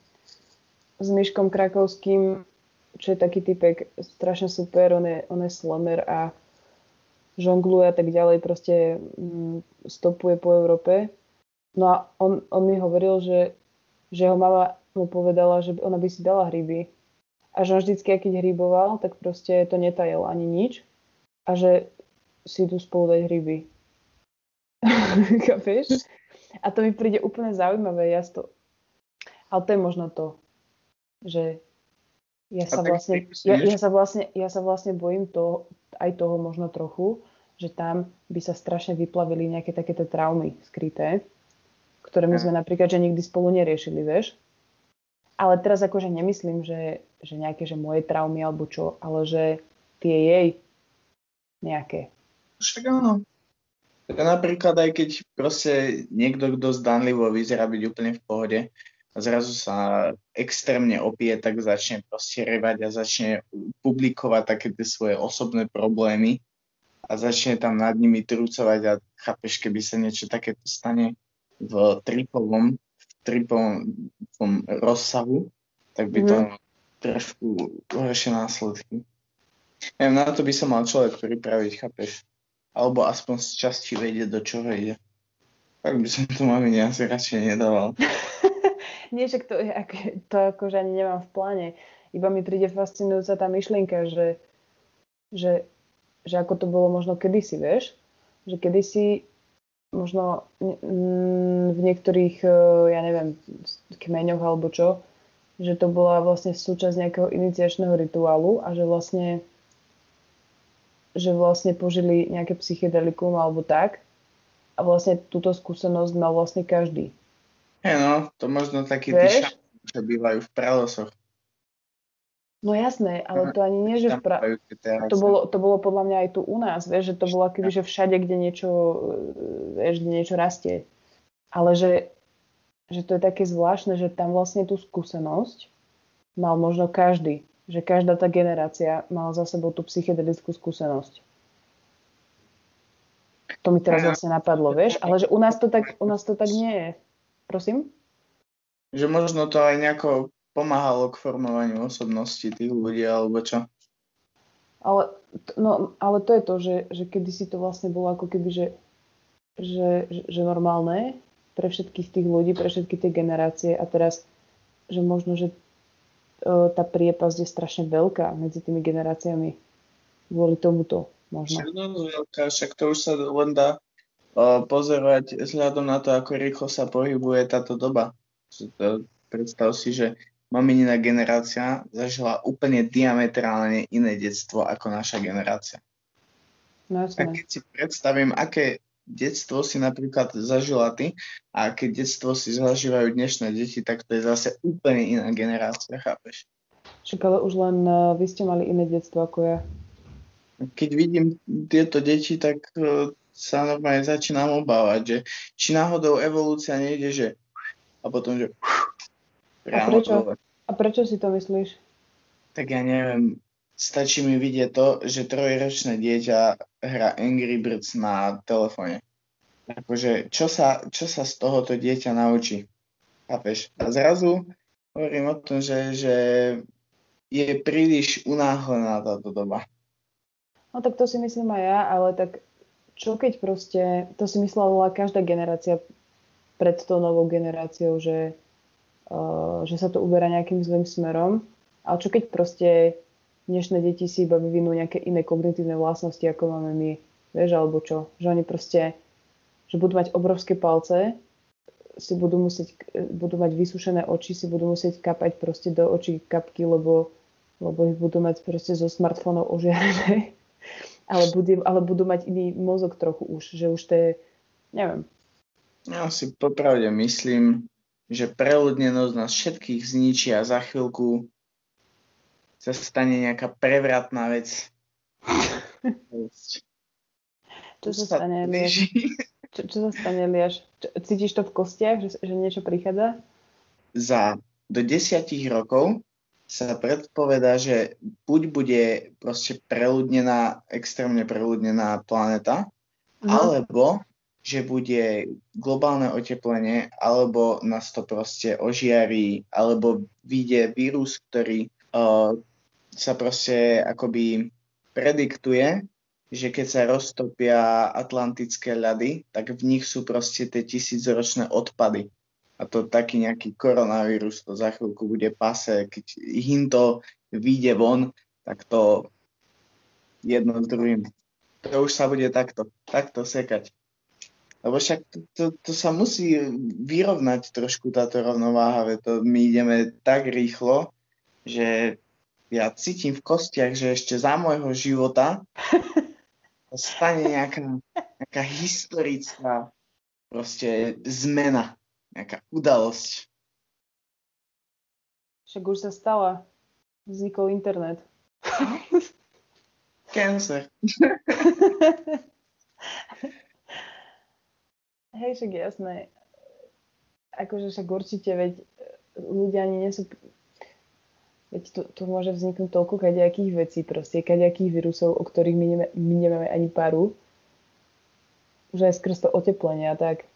s Myškom Krakovským, čo je taký typek strašne super, on je, on je slammer a žongluje a tak ďalej, proste mm, stopuje po Európe. No a on, on mi hovoril, že, že jeho mama mu povedala, že ona by si dala hryby. A že on vždycky, keď hryboval, tak proste to netajel ani nič. A že si tu spolu dať hryby. [laughs] Chápeš? A to mi príde úplne zaujímavé. Ja to... Ale to je možno to, že ja sa, vlastne, ja, ja, sa vlastne, ja sa vlastne bojím to, aj toho možno trochu, že tam by sa strašne vyplavili nejaké takéto traumy skryté, ktoré my sme napríklad, že nikdy spolu neriešili, vieš. Ale teraz akože nemyslím, že, že nejaké, že moje traumy alebo čo, ale že tie jej nejaké. Však áno. Napríklad aj keď proste niekto, kto zdanlivo vyzerá byť úplne v pohode, a zrazu sa extrémne opije, tak začne proste revať a začne publikovať také tie svoje osobné problémy a začne tam nad nimi trúcovať a chápeš, keby sa niečo takéto stane v tripovom, v tripovom rozsahu, tak by to mm. trošku horšie následky. Neviem, na to by sa mal človek pripraviť, chápeš? Alebo aspoň z časti vedieť, do čoho ide. Tak by som to mamine asi radšej nedával. [laughs] nie, že to, to akože ani nemám v pláne. Iba mi príde fascinujúca tá myšlienka, že, že, že ako to bolo možno kedysi, vieš? Že kedysi možno v niektorých, e, ja neviem, kmeňoch alebo čo, že to bola vlastne súčasť nejakého iniciačného rituálu a že vlastne že vlastne požili nejaké psychedelikum alebo tak a vlastne túto skúsenosť mal vlastne každý. Hey no, to možno takí tí čo bývajú v pralosoch. No jasné, ale to ani nie, že v pra... to, bolo, to bolo podľa mňa aj tu u nás, vieš, že to bolo keby, že všade, kde niečo, e, vieš, kde niečo rastie. Ale že, že to je také zvláštne, že tam vlastne tú skúsenosť mal možno každý. Že každá tá generácia mala za sebou tú psychedelickú skúsenosť. To mi teraz vlastne napadlo, vieš, ale že u nás to tak, u nás to tak nie je. Prosím? Že možno to aj nejako pomáhalo k formovaniu osobnosti tých ľudí, alebo čo? Ale, no, ale to je to, že, že kedysi to vlastne bolo ako keby, že, že, že normálne pre všetkých tých ľudí, pre všetky tie generácie a teraz, že možno, že o, tá priepasť je strašne veľká medzi tými generáciami kvôli tomuto možno. No, veľká, však to už sa len dá pozorovať vzhľadom na to, ako rýchlo sa pohybuje táto doba. Predstav si, že maminina generácia zažila úplne diametrálne iné detstvo ako naša generácia. No, a keď si predstavím, aké detstvo si napríklad zažila ty a aké detstvo si zažívajú dnešné deti, tak to je zase úplne iná generácia, chápeš? Však ale už len uh, vy ste mali iné detstvo ako ja. Keď vidím tieto deti, tak uh, sa normálne začínam obávať, že či náhodou evolúcia nejde, že a potom, že a prečo? A prečo si to myslíš? Tak ja neviem, stačí mi vidieť to, že trojročné dieťa hrá Angry Birds na telefóne. Akože, čo sa, čo sa z tohoto dieťa naučí? Chápeš? A zrazu hovorím o tom, že, že je príliš unáhlená táto doba. No tak to si myslím aj ja, ale tak čo keď proste, to si myslela každá generácia pred tou novou generáciou, že, že sa to uberá nejakým zlým smerom, ale čo keď proste dnešné deti si iba vyvinú nejaké iné kognitívne vlastnosti, ako máme my, vieš, alebo čo, že oni proste, že budú mať obrovské palce, si budú musieť, budú mať vysušené oči, si budú musieť kapať proste do očí kapky, lebo, lebo ich budú mať proste zo smartfónov ožiarené. [laughs] Ale, bude, ale budú mať iný mozog trochu už, že už to je, neviem. Ja si popravde myslím, že preľudnenosť nás všetkých zničí a za chvíľku sa stane nejaká prevratná vec. [laughs] čo sa stane, Eliáš? Čo, čo sa stane, Eliáš? Cítiš to v kostiach, že, že niečo prichádza? Za do desiatich rokov sa predpovedá, že buď bude proste preľudnená, extrémne preľudnená planéta, no. alebo že bude globálne oteplenie, alebo nás to proste ožiarí, alebo vyjde vírus, ktorý uh, sa proste akoby prediktuje, že keď sa roztopia atlantické ľady, tak v nich sú proste tie tisícročné odpady. A to taký nejaký koronavírus to za chvíľku bude pase. Keď im to vyjde von, tak to jedno s druhým. To už sa bude takto, takto sekať. Lebo však to, to, to sa musí vyrovnať trošku táto rovnováha, veď to my ideme tak rýchlo, že ja cítim v kostiach, že ešte za môjho života [laughs] stane nejaká, nejaká historická proste zmena, nejaká udalosť. Však už sa stala. Vznikol internet. Cancer. [laughs] Hej, však jasné. Akože však určite, veď ľudia ani nie sú... Veď tu, tu môže vzniknúť toľko kadejakých vecí, proste kadejakých vírusov, o ktorých my, neme, my nemáme ani paru. Že aj skrz to oteplenie a tak.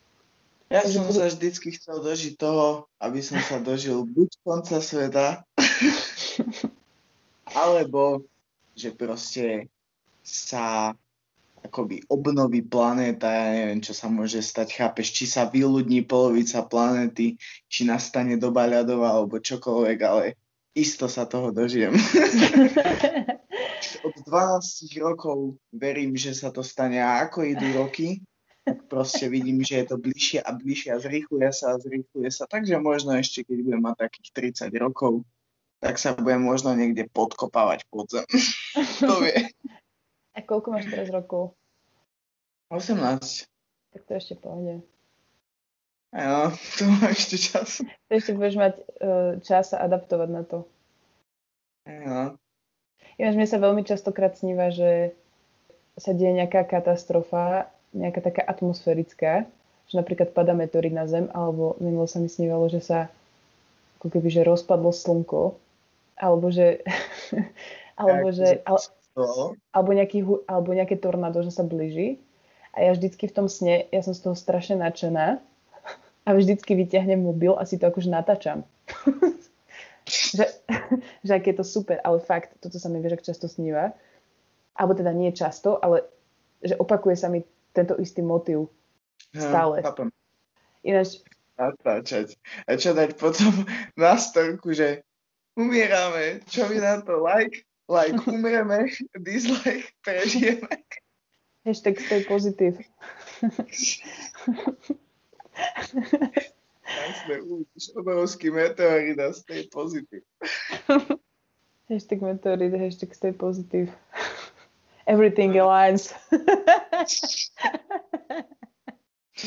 Ja Takže som to- sa vždycky chcel dožiť toho, aby som sa dožil buď konca sveta, [laughs] alebo že proste sa akoby obnoví planéta, ja neviem, čo sa môže stať, chápeš, či sa vyľudní polovica planéty, či nastane doba ľadová, alebo čokoľvek, ale isto sa toho dožijem. [laughs] Od 12 rokov verím, že sa to stane a ako idú roky, tak proste vidím, že je to bližšie a bližšie a zrýchluje sa a zrýchluje sa. Takže možno ešte, keď budem mať takých 30 rokov, tak sa budem možno niekde podkopávať pod zem. [laughs] to vie. A koľko máš teraz rokov? 18. Tak to ešte pohode. Áno, tu mám ešte čas. To ešte budeš mať uh, čas sa adaptovať na to. Áno. Ináč mne sa veľmi častokrát sníva, že sa deje nejaká katastrofa, nejaká taká atmosférická, že napríklad padá meteorit na Zem, alebo minulo sa mi snívalo, že sa ako keby, že rozpadlo slnko, alebo že, [laughs] alebo že, ale, Alebo, nejaký, alebo nejaké tornádo, že sa blíži. A ja vždycky v tom sne, ja som z toho strašne nadšená [laughs] a vždycky vyťahnem mobil a si to akože natáčam. [laughs] že, [laughs] že aké je to super, ale fakt, toto sa mi vieš, ak často sníva. Alebo teda nie často, ale že opakuje sa mi tento istý motív. Stále. Chápem. Ináč, Natáčať. A čo dať potom na storku, že umierame, čo vy na to, like, like, umreme, [laughs] dislike, prežijeme. hashtag stay positive. Jasne, uvidíš obrovský meteorit a stay pozitív. Hashtag meteorit, hashtag stay positive. Everything aligns.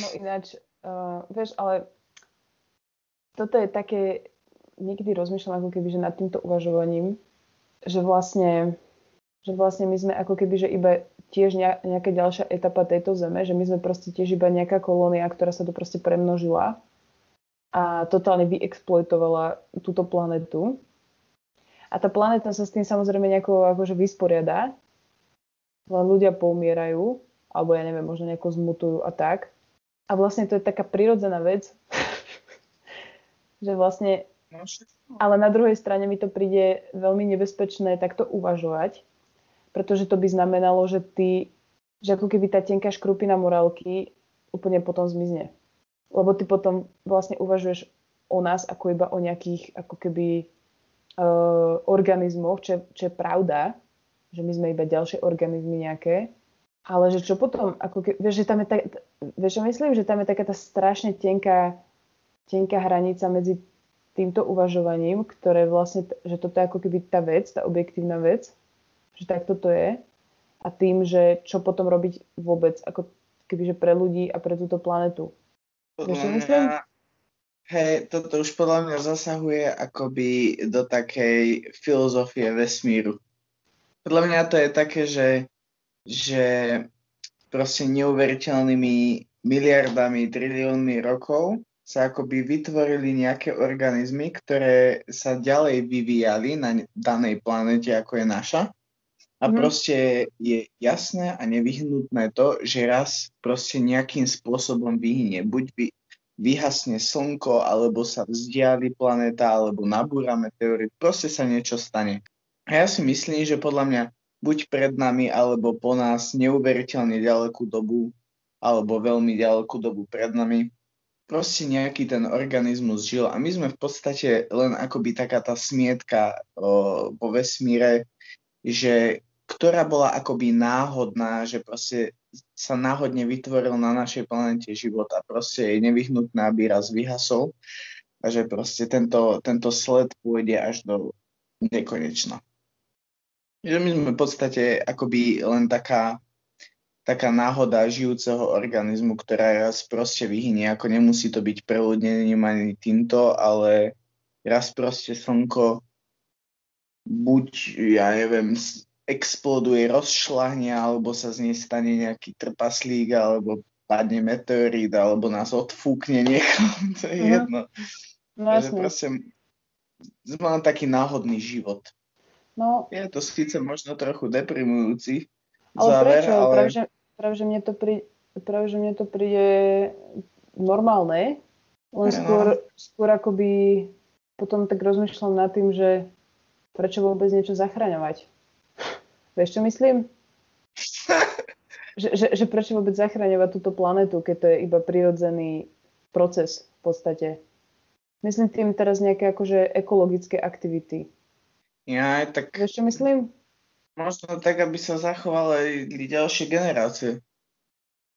no ináč, uh, vieš, ale toto je také, niekedy rozmýšľam ako keby, že nad týmto uvažovaním, že vlastne, že vlastne my sme ako keby, že iba tiež ne- nejaká ďalšia etapa tejto zeme, že my sme proste tiež iba nejaká kolónia, ktorá sa tu proste premnožila a totálne vyexploitovala túto planetu. A tá planéta sa s tým samozrejme nejako akože vysporiada. Len ľudia poumierajú, alebo ja neviem, možno nejako zmutujú a tak. A vlastne to je taká prirodzená vec, [laughs] že vlastne. Ale na druhej strane mi to príde veľmi nebezpečné takto uvažovať, pretože to by znamenalo, že ty, že ako keby tá tenká škrupina morálky úplne potom zmizne. Lebo ty potom vlastne uvažuješ o nás ako iba o nejakých ako keby uh, organizmoch, čo, je- čo je pravda, že my sme iba ďalšie organizmy nejaké, ale že čo potom, ako ke, vieš, že tam je tak, vieš, myslím, že tam je taká tá strašne tenká, tenká hranica medzi týmto uvažovaním, ktoré vlastne, že toto je ako keby tá vec, tá objektívna vec, že takto to je a tým, že čo potom robiť vôbec, ako keby, že pre ľudí a pre túto planetu. Vieš, čo myslím? hej, toto už podľa mňa zasahuje akoby do takej filozofie vesmíru. Podľa mňa to je také, že, že proste neuveriteľnými miliardami, triliónmi rokov sa akoby vytvorili nejaké organizmy, ktoré sa ďalej vyvíjali na ne- danej planete, ako je naša. A Mhm. proste je jasné a nevyhnutné to, že raz proste nejakým spôsobom vyhynie. Buď vy, vyhasne slnko, alebo sa vzdiali planéta, alebo nabúra meteorit. Proste sa niečo stane. A ja si myslím, že podľa mňa buď pred nami, alebo po nás neuveriteľne ďalekú dobu, alebo veľmi ďalekú dobu pred nami. Proste nejaký ten organizmus žil a my sme v podstate len akoby taká tá smietka o, vo vesmíre, že ktorá bola akoby náhodná, že proste sa náhodne vytvoril na našej planete život a proste je nevyhnutné, aby raz vyhasol a že proste tento, tento sled pôjde až do nekonečna. Že my sme v podstate akoby len taká, taká náhoda žijúceho organizmu, ktorá raz proste vyhynie, ako nemusí to byť preľudnením ani týmto, ale raz proste slnko buď, ja neviem, exploduje, rozšlahne, alebo sa z nej stane nejaký trpaslík, alebo padne meteorít, alebo nás odfúkne niekam, [laughs] to je jedno. No, Takže proste len taký náhodný život. No, je to síce možno trochu deprimujúci ale záver, prečo? ale... Práve, že, práve, že mne to pri, práve, že mne to príde normálne, len no. skôr, skôr akoby potom tak rozmýšľam nad tým, že prečo vôbec niečo zachraňovať. Vieš, čo myslím? [laughs] že, že, že prečo vôbec zachraňovať túto planetu, keď to je iba prirodzený proces v podstate. Myslím tým teraz nejaké akože ekologické aktivity. Ja, tak... Vieš, čo myslím? Možno tak, aby sa zachovali ďalšie generácie.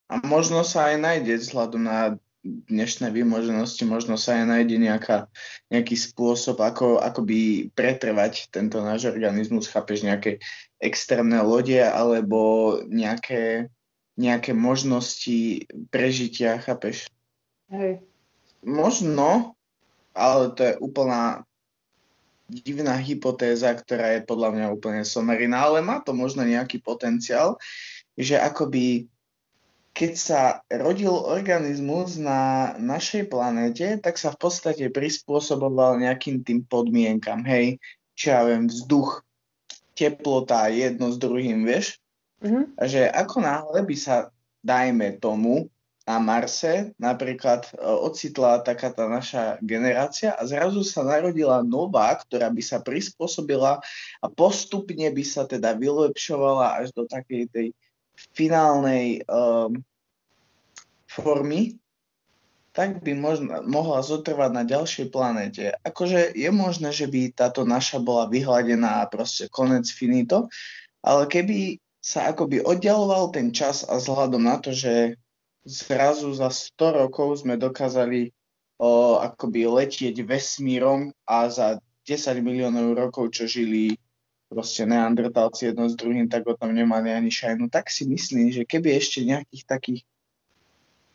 A možno sa aj nájde vzhľadom na dnešné výmoženosti, možno sa aj nájde nejaká, nejaký spôsob, ako, ako by pretrvať tento náš organizmus, chápeš, nejaké extrémne lode alebo nejaké, nejaké možnosti prežitia, chápeš? Hej. Možno, ale to je úplná divná hypotéza, ktorá je podľa mňa úplne somerina, ale má to možno nejaký potenciál, že akoby keď sa rodil organizmus na našej planéte, tak sa v podstate prispôsoboval nejakým tým podmienkam, hej, čo ja viem, vzduch, teplota, jedno s druhým, vieš? Mm-hmm. Že ako náhle by sa, dajme tomu, na Marse napríklad e, ocitla taká tá naša generácia a zrazu sa narodila nová, ktorá by sa prispôsobila a postupne by sa teda vylepšovala až do takej tej finálnej um, formy, tak by možno, mohla zotrvať na ďalšej planéte. Akože je možné, že by táto naša bola vyhladená a proste konec finito, ale keby sa akoby oddialoval ten čas a vzhľadom na to, že zrazu za 100 rokov sme dokázali o, akoby letieť vesmírom a za 10 miliónov rokov, čo žili proste neandertálci jedno s druhým, tak o tom nemali ani šajnu. Tak si myslím, že keby ešte nejakých takých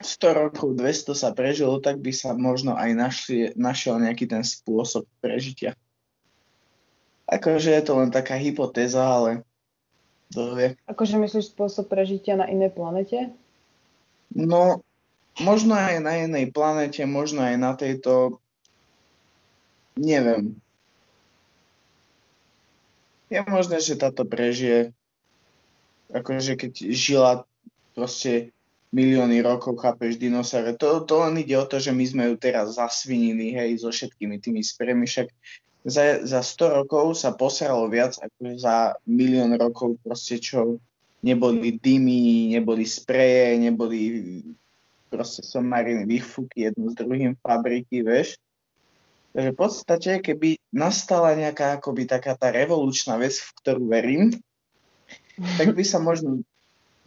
100 rokov, 200 sa prežilo, tak by sa možno aj našli, našiel nejaký ten spôsob prežitia. Akože je to len taká hypotéza, ale to vie. Akože myslíš spôsob prežitia na inej planete? No, možno aj na inej planete, možno aj na tejto, neviem. Je možné, že táto prežije, akože keď žila proste milióny rokov, chápeš, dinosaure. To, to len ide o to, že my sme ju teraz zasvinili, hej, so všetkými tými spremi, však za, za 100 rokov sa posralo viac ako za milión rokov proste, čo neboli dymy, neboli spreje, neboli proste somariny, výfuky jedno s druhým fabriky, vieš. Takže v podstate, keby nastala nejaká akoby taká tá revolučná vec, v ktorú verím, tak by sa možno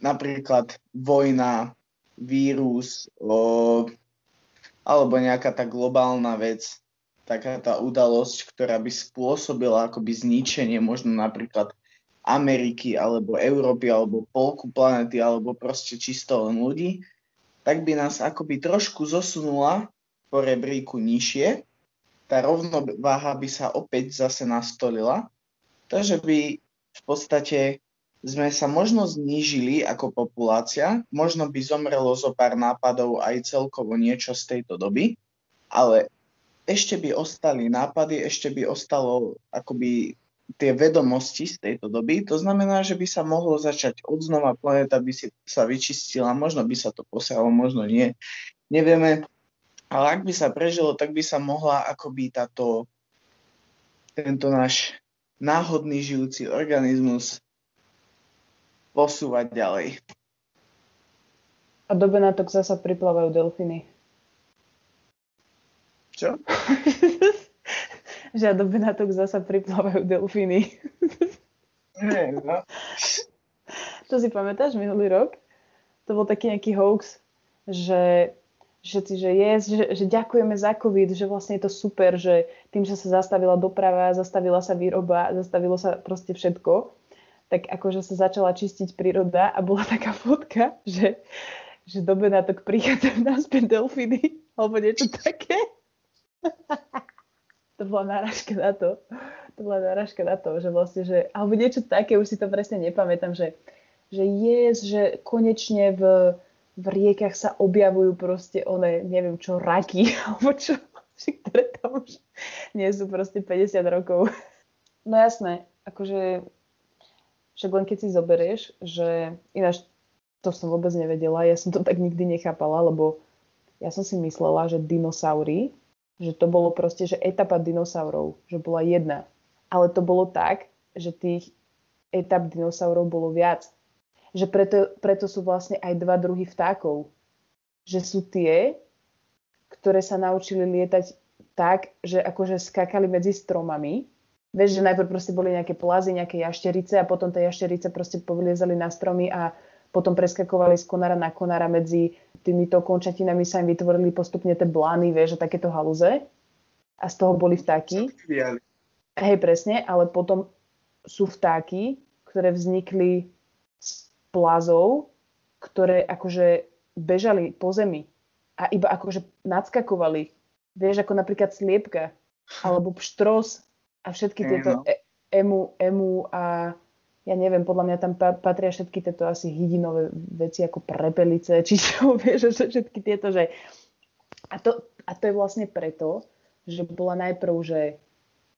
napríklad vojna, vírus, o, alebo nejaká tá globálna vec, taká tá udalosť, ktorá by spôsobila akoby zničenie možno napríklad Ameriky alebo Európy alebo polku planety alebo proste čisto len ľudí, tak by nás akoby trošku zosunula po rebríku nižšie. Tá rovnováha by sa opäť zase nastolila. Takže by v podstate sme sa možno znížili ako populácia, možno by zomrelo zo pár nápadov aj celkovo niečo z tejto doby, ale ešte by ostali nápady, ešte by ostalo akoby tie vedomosti z tejto doby. To znamená, že by sa mohlo začať od znova, planeta by si, sa vyčistila, možno by sa to posialo, možno nie, nevieme. Ale ak by sa prežilo, tak by sa mohla akoby táto, tento náš náhodný žijúci organizmus posúvať ďalej. A do Benátok zasa priplávajú delfíny. Čo? [laughs] že do Benátok zasa priplávajú delfíny. Nie, no. To si pamätáš minulý rok? To bol taký nejaký hoax, že všetci, že yes, že, že ďakujeme za COVID, že vlastne je to super, že tým, že sa zastavila doprava, zastavila sa výroba, zastavilo sa proste všetko, tak akože sa začala čistiť príroda a bola taká fotka, že, že do Benátok prichádzajú naspäť delfíny, alebo niečo také. To bola náražka na to. To bola náražka na to, že vlastne, že, alebo niečo také, už si to presne nepamätám, že, že yes, že konečne v, v riekach sa objavujú proste one, neviem čo, raky, [laughs] alebo čo, ktoré tam už nie sú proste 50 rokov. No jasné, akože však len keď si zoberieš, že ináč to som vôbec nevedela, ja som to tak nikdy nechápala, lebo ja som si myslela, že dinosaury, že to bolo proste, že etapa dinosaurov, že bola jedna. Ale to bolo tak, že tých etap dinosaurov bolo viac že preto, preto sú vlastne aj dva druhy vtákov. Že sú tie, ktoré sa naučili lietať tak, že akože skakali medzi stromami. Vieš, že najprv proste boli nejaké plazy, nejaké jašterice a potom tie jašterice proste povliezali na stromy a potom preskakovali z konára na konára medzi týmito končatinami sa im vytvorili postupne tie blány, vieš, a takéto haluze. A z toho boli vtáky. Hej, presne, ale potom sú vtáky, ktoré vznikli plazov, ktoré akože bežali po zemi a iba akože nadskakovali. Vieš, ako napríklad sliepka alebo pštros a všetky tieto e- emu, emu a ja neviem, podľa mňa tam patria všetky tieto asi hydinové veci ako prepelice, [laughs] či čo, vieš, všetky tieto, že... A to, a to je vlastne preto, že bola najprv, že,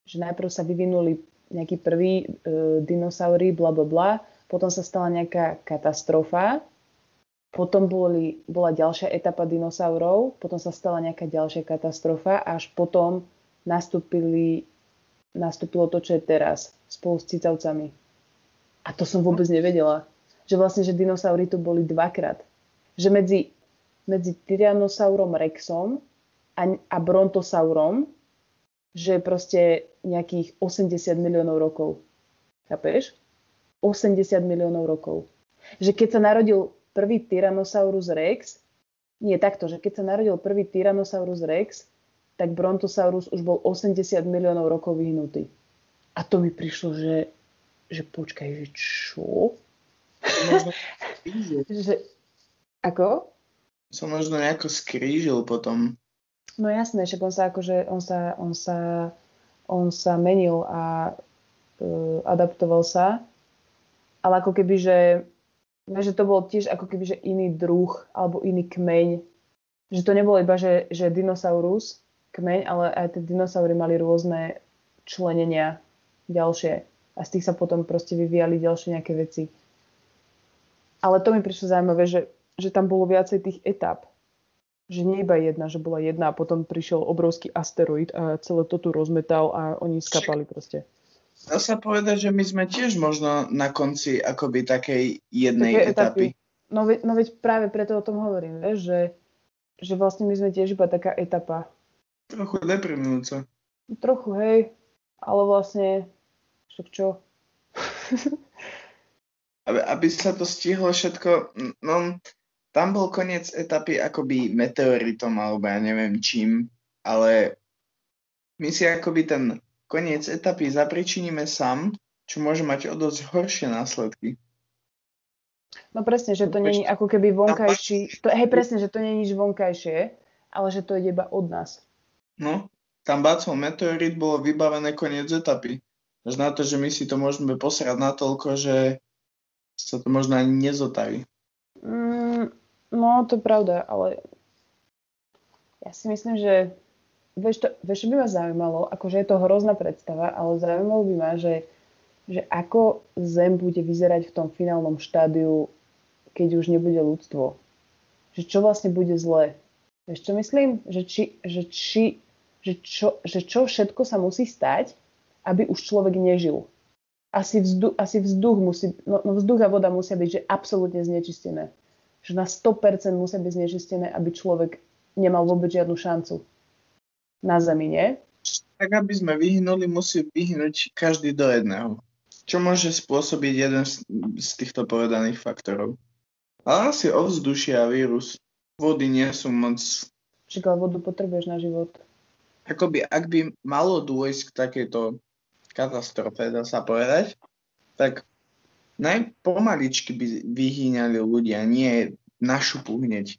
že najprv sa vyvinuli nejakí prví e, dinosaury, bla bla bla, potom sa stala nejaká katastrofa, potom boli, bola ďalšia etapa dinosaurov, potom sa stala nejaká ďalšia katastrofa a až potom nastúpili, nastúpilo to, čo je teraz, spolu s cicavcami. A to som vôbec nevedela. Že vlastne, že dinosaury tu boli dvakrát. Že medzi, medzi Tyrannosaurom Rexom a, a Brontosaurom, že proste nejakých 80 miliónov rokov. Chápeš? 80 miliónov rokov. Že keď sa narodil prvý Tyrannosaurus rex, nie takto, že keď sa narodil prvý Tyrannosaurus rex, tak Brontosaurus už bol 80 miliónov rokov vyhnutý. A to mi prišlo, že, že počkaj, že čo? [laughs] že, ako? Sa možno nejako skrížil potom. No jasné, že on sa akože, on sa, on sa, on sa menil a uh, adaptoval sa ale ako keby, že, že to bol tiež ako keby, že iný druh alebo iný kmeň. Že to nebolo iba, že, že dinosaurus, kmeň, ale aj tie dinosaury mali rôzne členenia ďalšie. A z tých sa potom proste vyvíjali ďalšie nejaké veci. Ale to mi prišlo zaujímavé, že, že tam bolo viacej tých etap. Že nie iba jedna, že bola jedna a potom prišiel obrovský asteroid a celé to tu rozmetal a oni skapali proste. Dá sa povedať, že my sme tiež možno na konci akoby takej jednej Také etapy. etapy. No, ve, no veď práve preto o tom hovorím, vieš, že, že vlastne my sme tiež iba taká etapa. Trochu deprimujúca. Trochu, hej, ale vlastne, však čo? [laughs] aby, aby sa to stihlo všetko, no tam bol koniec etapy akoby meteoritom alebo ja neviem čím, ale my si akoby ten koniec etapy zapričiníme sám, čo môže mať o dosť horšie následky. No presne, že to není ako keby vonkajší, to, hej presne, že to není nič vonkajšie, ale že to ide iba od nás. No, tam bácol meteorit, bolo vybavené koniec etapy. Až na to, že my si to môžeme posrať natoľko, že sa to možno ani nezotaví. Mm, no, to je pravda, ale ja si myslím, že vieš, to, vieš, čo by ma zaujímalo, akože je to hrozná predstava, ale zaujímalo by ma, že, že ako Zem bude vyzerať v tom finálnom štádiu, keď už nebude ľudstvo. Že čo vlastne bude zlé. Vieš, čo myslím? Že, či, že, či, že, čo, že čo všetko sa musí stať, aby už človek nežil. asi, vzduch, asi vzduch musí, no, no vzduch a voda musia byť že absolútne znečistené. Že na 100% musia byť znečistené, aby človek nemal vôbec žiadnu šancu na Zemi, nie? Tak aby sme vyhnuli, musí vyhnúť každý do jedného. Čo môže spôsobiť jeden z, z týchto povedaných faktorov? Ale asi ovzdušie a vírus. Vody nie sú moc... Však vodu potrebuješ na život. Akoby, ak by malo dôjsť k takejto katastrofe, dá sa povedať, tak najpomaličky by vyhýňali ľudia, nie na šupu hneď.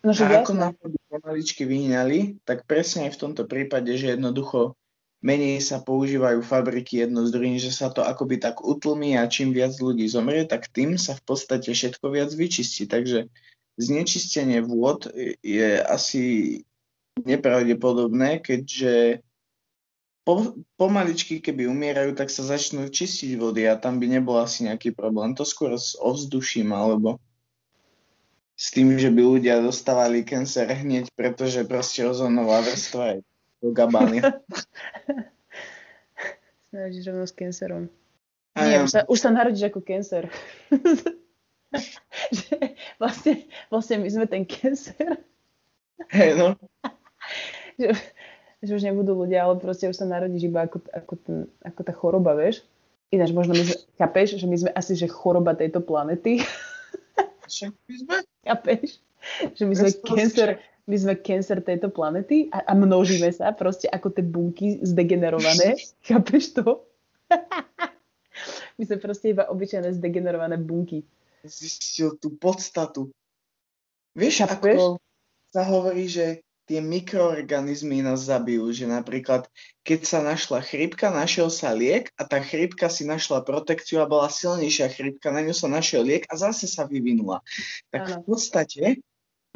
No, že A ako by pomaličky vyhýňali, tak presne aj v tomto prípade, že jednoducho menej sa používajú fabriky jedno z druhým, že sa to akoby tak utlmí a čím viac ľudí zomrie, tak tým sa v podstate všetko viac vyčistí. Takže znečistenie vôd je asi nepravdepodobné, keďže po, pomaličky, keby umierajú, tak sa začnú čistiť vody a tam by nebol asi nejaký problém. To skôr s ovzduším alebo s tým, že by ľudia dostávali cancer hneď, pretože proste ozónová vrstva je do gabány. [laughs] Snažíš rovno s cancerom. A Nie, ja, už sa, už sa narodíš ako cancer. [laughs] že vlastne, vlastne my sme ten cancer. hej, no, [laughs] že, že už nebudú ľudia, ale proste už sa narodíš iba ako, ako, ten, ako tá choroba, vieš. Ináč možno my chápeš, že my sme asi že choroba tejto planety, však by sme. chápeš? Že my sme cancer, my sme cancer tejto planety a, a množíme sa proste ako tie bunky zdegenerované, [laughs] chápeš to? [laughs] my sme proste iba obyčajné zdegenerované bunky. Zistil tú podstatu. Vieš, Chápeš? ako sa hovorí, že tie mikroorganizmy nás zabijú, že napríklad keď sa našla chrípka, našiel sa liek a tá chrípka si našla protekciu a bola silnejšia chrípka, na ňu sa našiel liek a zase sa vyvinula. Tak v Áno. podstate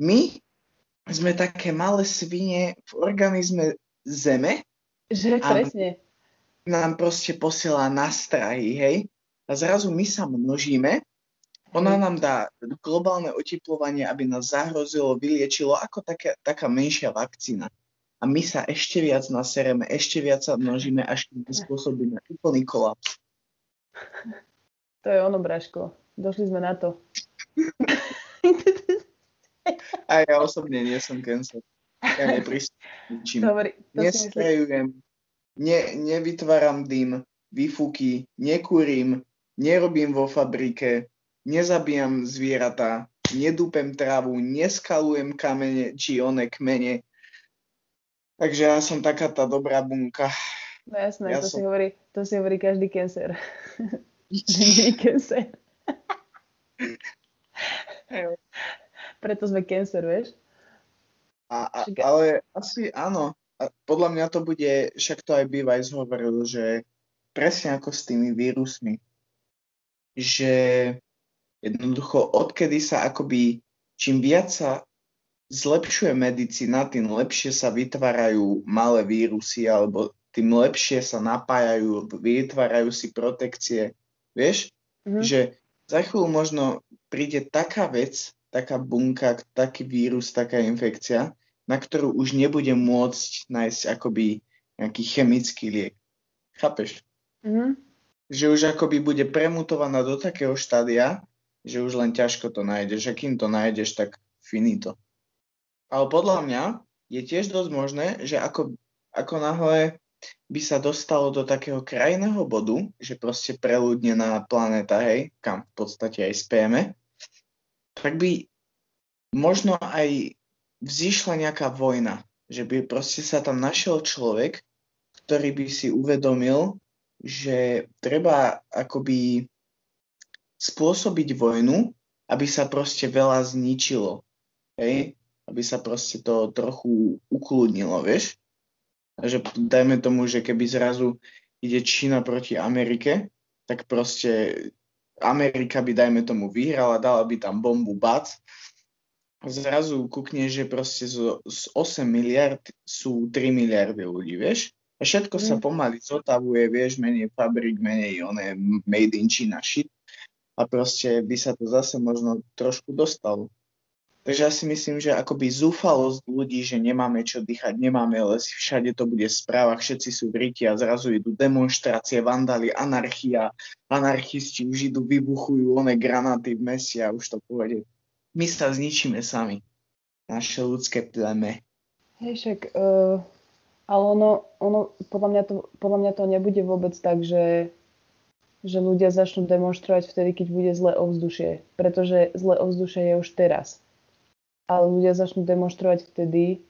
my sme také malé svine v organizme Zeme, Že presne. nám proste posiela nastrahy, hej? A zrazu my sa množíme, ona Hej. nám dá globálne oteplovanie, aby nás zahrozilo, vyliečilo ako taká, taká menšia vakcína. A my sa ešte viac nasereme, ešte viac sa množíme, až keď spôsobíme úplný kolaps. To je ono, Braško. Došli sme na to. A ja osobne nie som cancer. Ja myslím, Nestrejujem, ne, nevytváram dym, výfuky, nekúrim, nerobím vo fabrike, nezabíjam zvieratá, nedúpem trávu, neskalujem kamene či one kmene. Takže ja som taká tá dobrá bunka. no jasné, ja to, si som- hovorí, to si hovorí každý [laughs] nie je cancer. Preto sme cancer, vieš? A, a, ale asi áno. A podľa mňa to bude, však to aj Bývajs hovoril, že presne ako s tými vírusmi, že jednoducho odkedy sa akoby, čím viac sa zlepšuje medicína, tým lepšie sa vytvárajú malé vírusy alebo tým lepšie sa napájajú, vytvárajú si protekcie. Vieš, Mhm. že za chvíľu možno príde taká vec, taká bunka, taký vírus, taká infekcia, na ktorú už nebude môcť nájsť akoby nejaký chemický liek. Chápeš? Mhm. Že už akoby bude premutovaná do takého štádia, že už len ťažko to nájdeš. A kým to nájdeš, tak finito. Ale podľa mňa je tiež dosť možné, že ako, ako náhle by sa dostalo do takého krajného bodu, že proste preľudnená planéta, hej, kam v podstate aj spieme, tak by možno aj vzýšla nejaká vojna, že by proste sa tam našiel človek, ktorý by si uvedomil, že treba akoby spôsobiť vojnu, aby sa proste veľa zničilo. Hej? Aby sa proste to trochu ukludnilo, vieš? A že dajme tomu, že keby zrazu ide Čína proti Amerike, tak proste Amerika by, dajme tomu, vyhrala, dala by tam bombu, bac. Zrazu kúkne, že proste z, z 8 miliard sú 3 miliardy ľudí, vieš? A všetko sa Mm. pomaly zotavuje, vieš, menej fabrik, menej one made in China shit. A proste by sa to zase možno trošku dostalo. Takže ja si myslím, že akoby zúfalosť ľudí, že nemáme čo dýchať, nemáme lesy, všade to bude správa, všetci sú v riti a zrazu idú demonstrácie, vandali, anarchia, anarchisti už idú, vybuchujú one granáty v meste a už to povede. My sa zničíme sami. Naše ľudské pleme. Hej, však, uh, ale ono, ono podľa, mňa to, podľa mňa to nebude vôbec tak, že, že ľudia začnú demonstrovať vtedy, keď bude zlé ovzdušie. Pretože zlé ovzdušie je už teraz ale ľudia začnú demonstrovať vtedy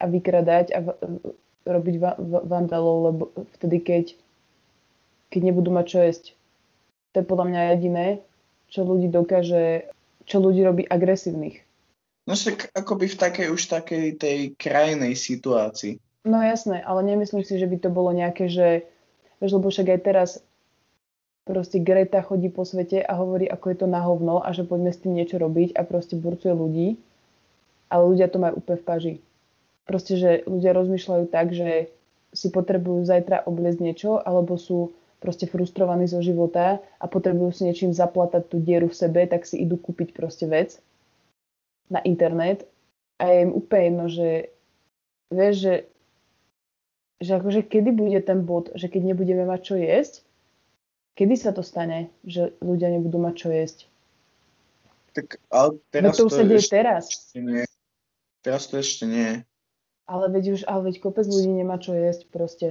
a vykradať a v, robiť va, v, vandalov, lebo vtedy, keď, keď nebudú mať čo jesť. To je podľa mňa jediné, čo ľudí dokáže, čo ľudí robí agresívnych. No však akoby v takej už takej tej krajnej situácii. No jasné, ale nemyslím si, že by to bolo nejaké, že vieš, lebo však aj teraz proste Greta chodí po svete a hovorí, ako je to na hovno a že poďme s tým niečo robiť a proste burcuje ľudí ale ľudia to majú úplne v paži. Proste, že ľudia rozmýšľajú tak, že si potrebujú zajtra obliezť niečo, alebo sú proste frustrovaní zo života a potrebujú si niečím zaplatať tú dieru v sebe, tak si idú kúpiť proste vec na internet a je im úplne jedno, že vieš, že, že akože kedy bude ten bod, že keď nebudeme mať čo jesť, kedy sa to stane, že ľudia nebudú mať čo jesť? Tak, ale teraz no to už sa deje teraz. Nie. Teraz to ešte nie. Ale veď už, ale veď kopec ľudí nemá čo jesť proste.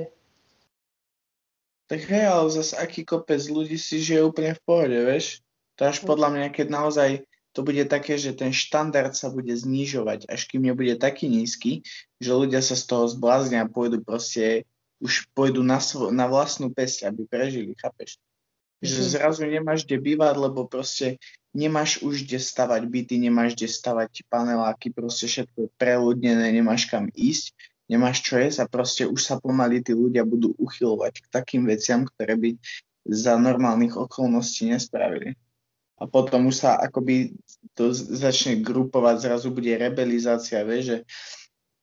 Tak hej, ale zase aký kopec ľudí si žije úplne v pohode, vieš? To až podľa mňa, keď naozaj to bude také, že ten štandard sa bude znižovať, až kým nebude taký nízky, že ľudia sa z toho zbláznia a pôjdu proste, už pôjdu na, svo- na vlastnú pesť, aby prežili, chápeš? Že mhm. zrazu nemáš kde bývať, lebo proste nemáš už kde stavať byty, nemáš kde stavať paneláky, proste všetko je preľudnené, nemáš kam ísť, nemáš čo jesť a proste už sa pomaly tí ľudia budú uchylovať k takým veciam, ktoré by za normálnych okolností nespravili. A potom už sa akoby to začne grupovať, zrazu bude rebelizácia, vie, že,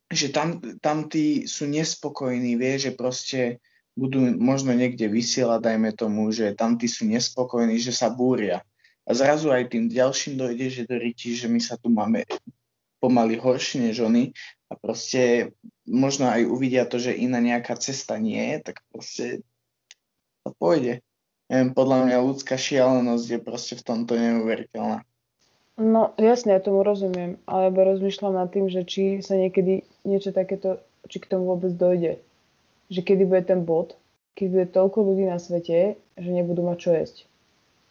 že tam, tam tí sú nespokojní, vie, že proste budú možno niekde vysielať, dajme tomu, že tam tí sú nespokojní, že sa búria a zrazu aj tým ďalším dojde, že do ryti, že my sa tu máme pomaly horšie než oni a proste možno aj uvidia to, že iná nejaká cesta nie je, tak proste to pôjde. Neviem, podľa mňa ľudská šialenosť je proste v tomto neuveriteľná. No jasne, ja tomu rozumiem, ale ja rozmýšľam nad tým, že či sa niekedy niečo takéto, či k tomu vôbec dojde. Že kedy bude ten bod, keď bude toľko ľudí na svete, že nebudú mať čo jesť.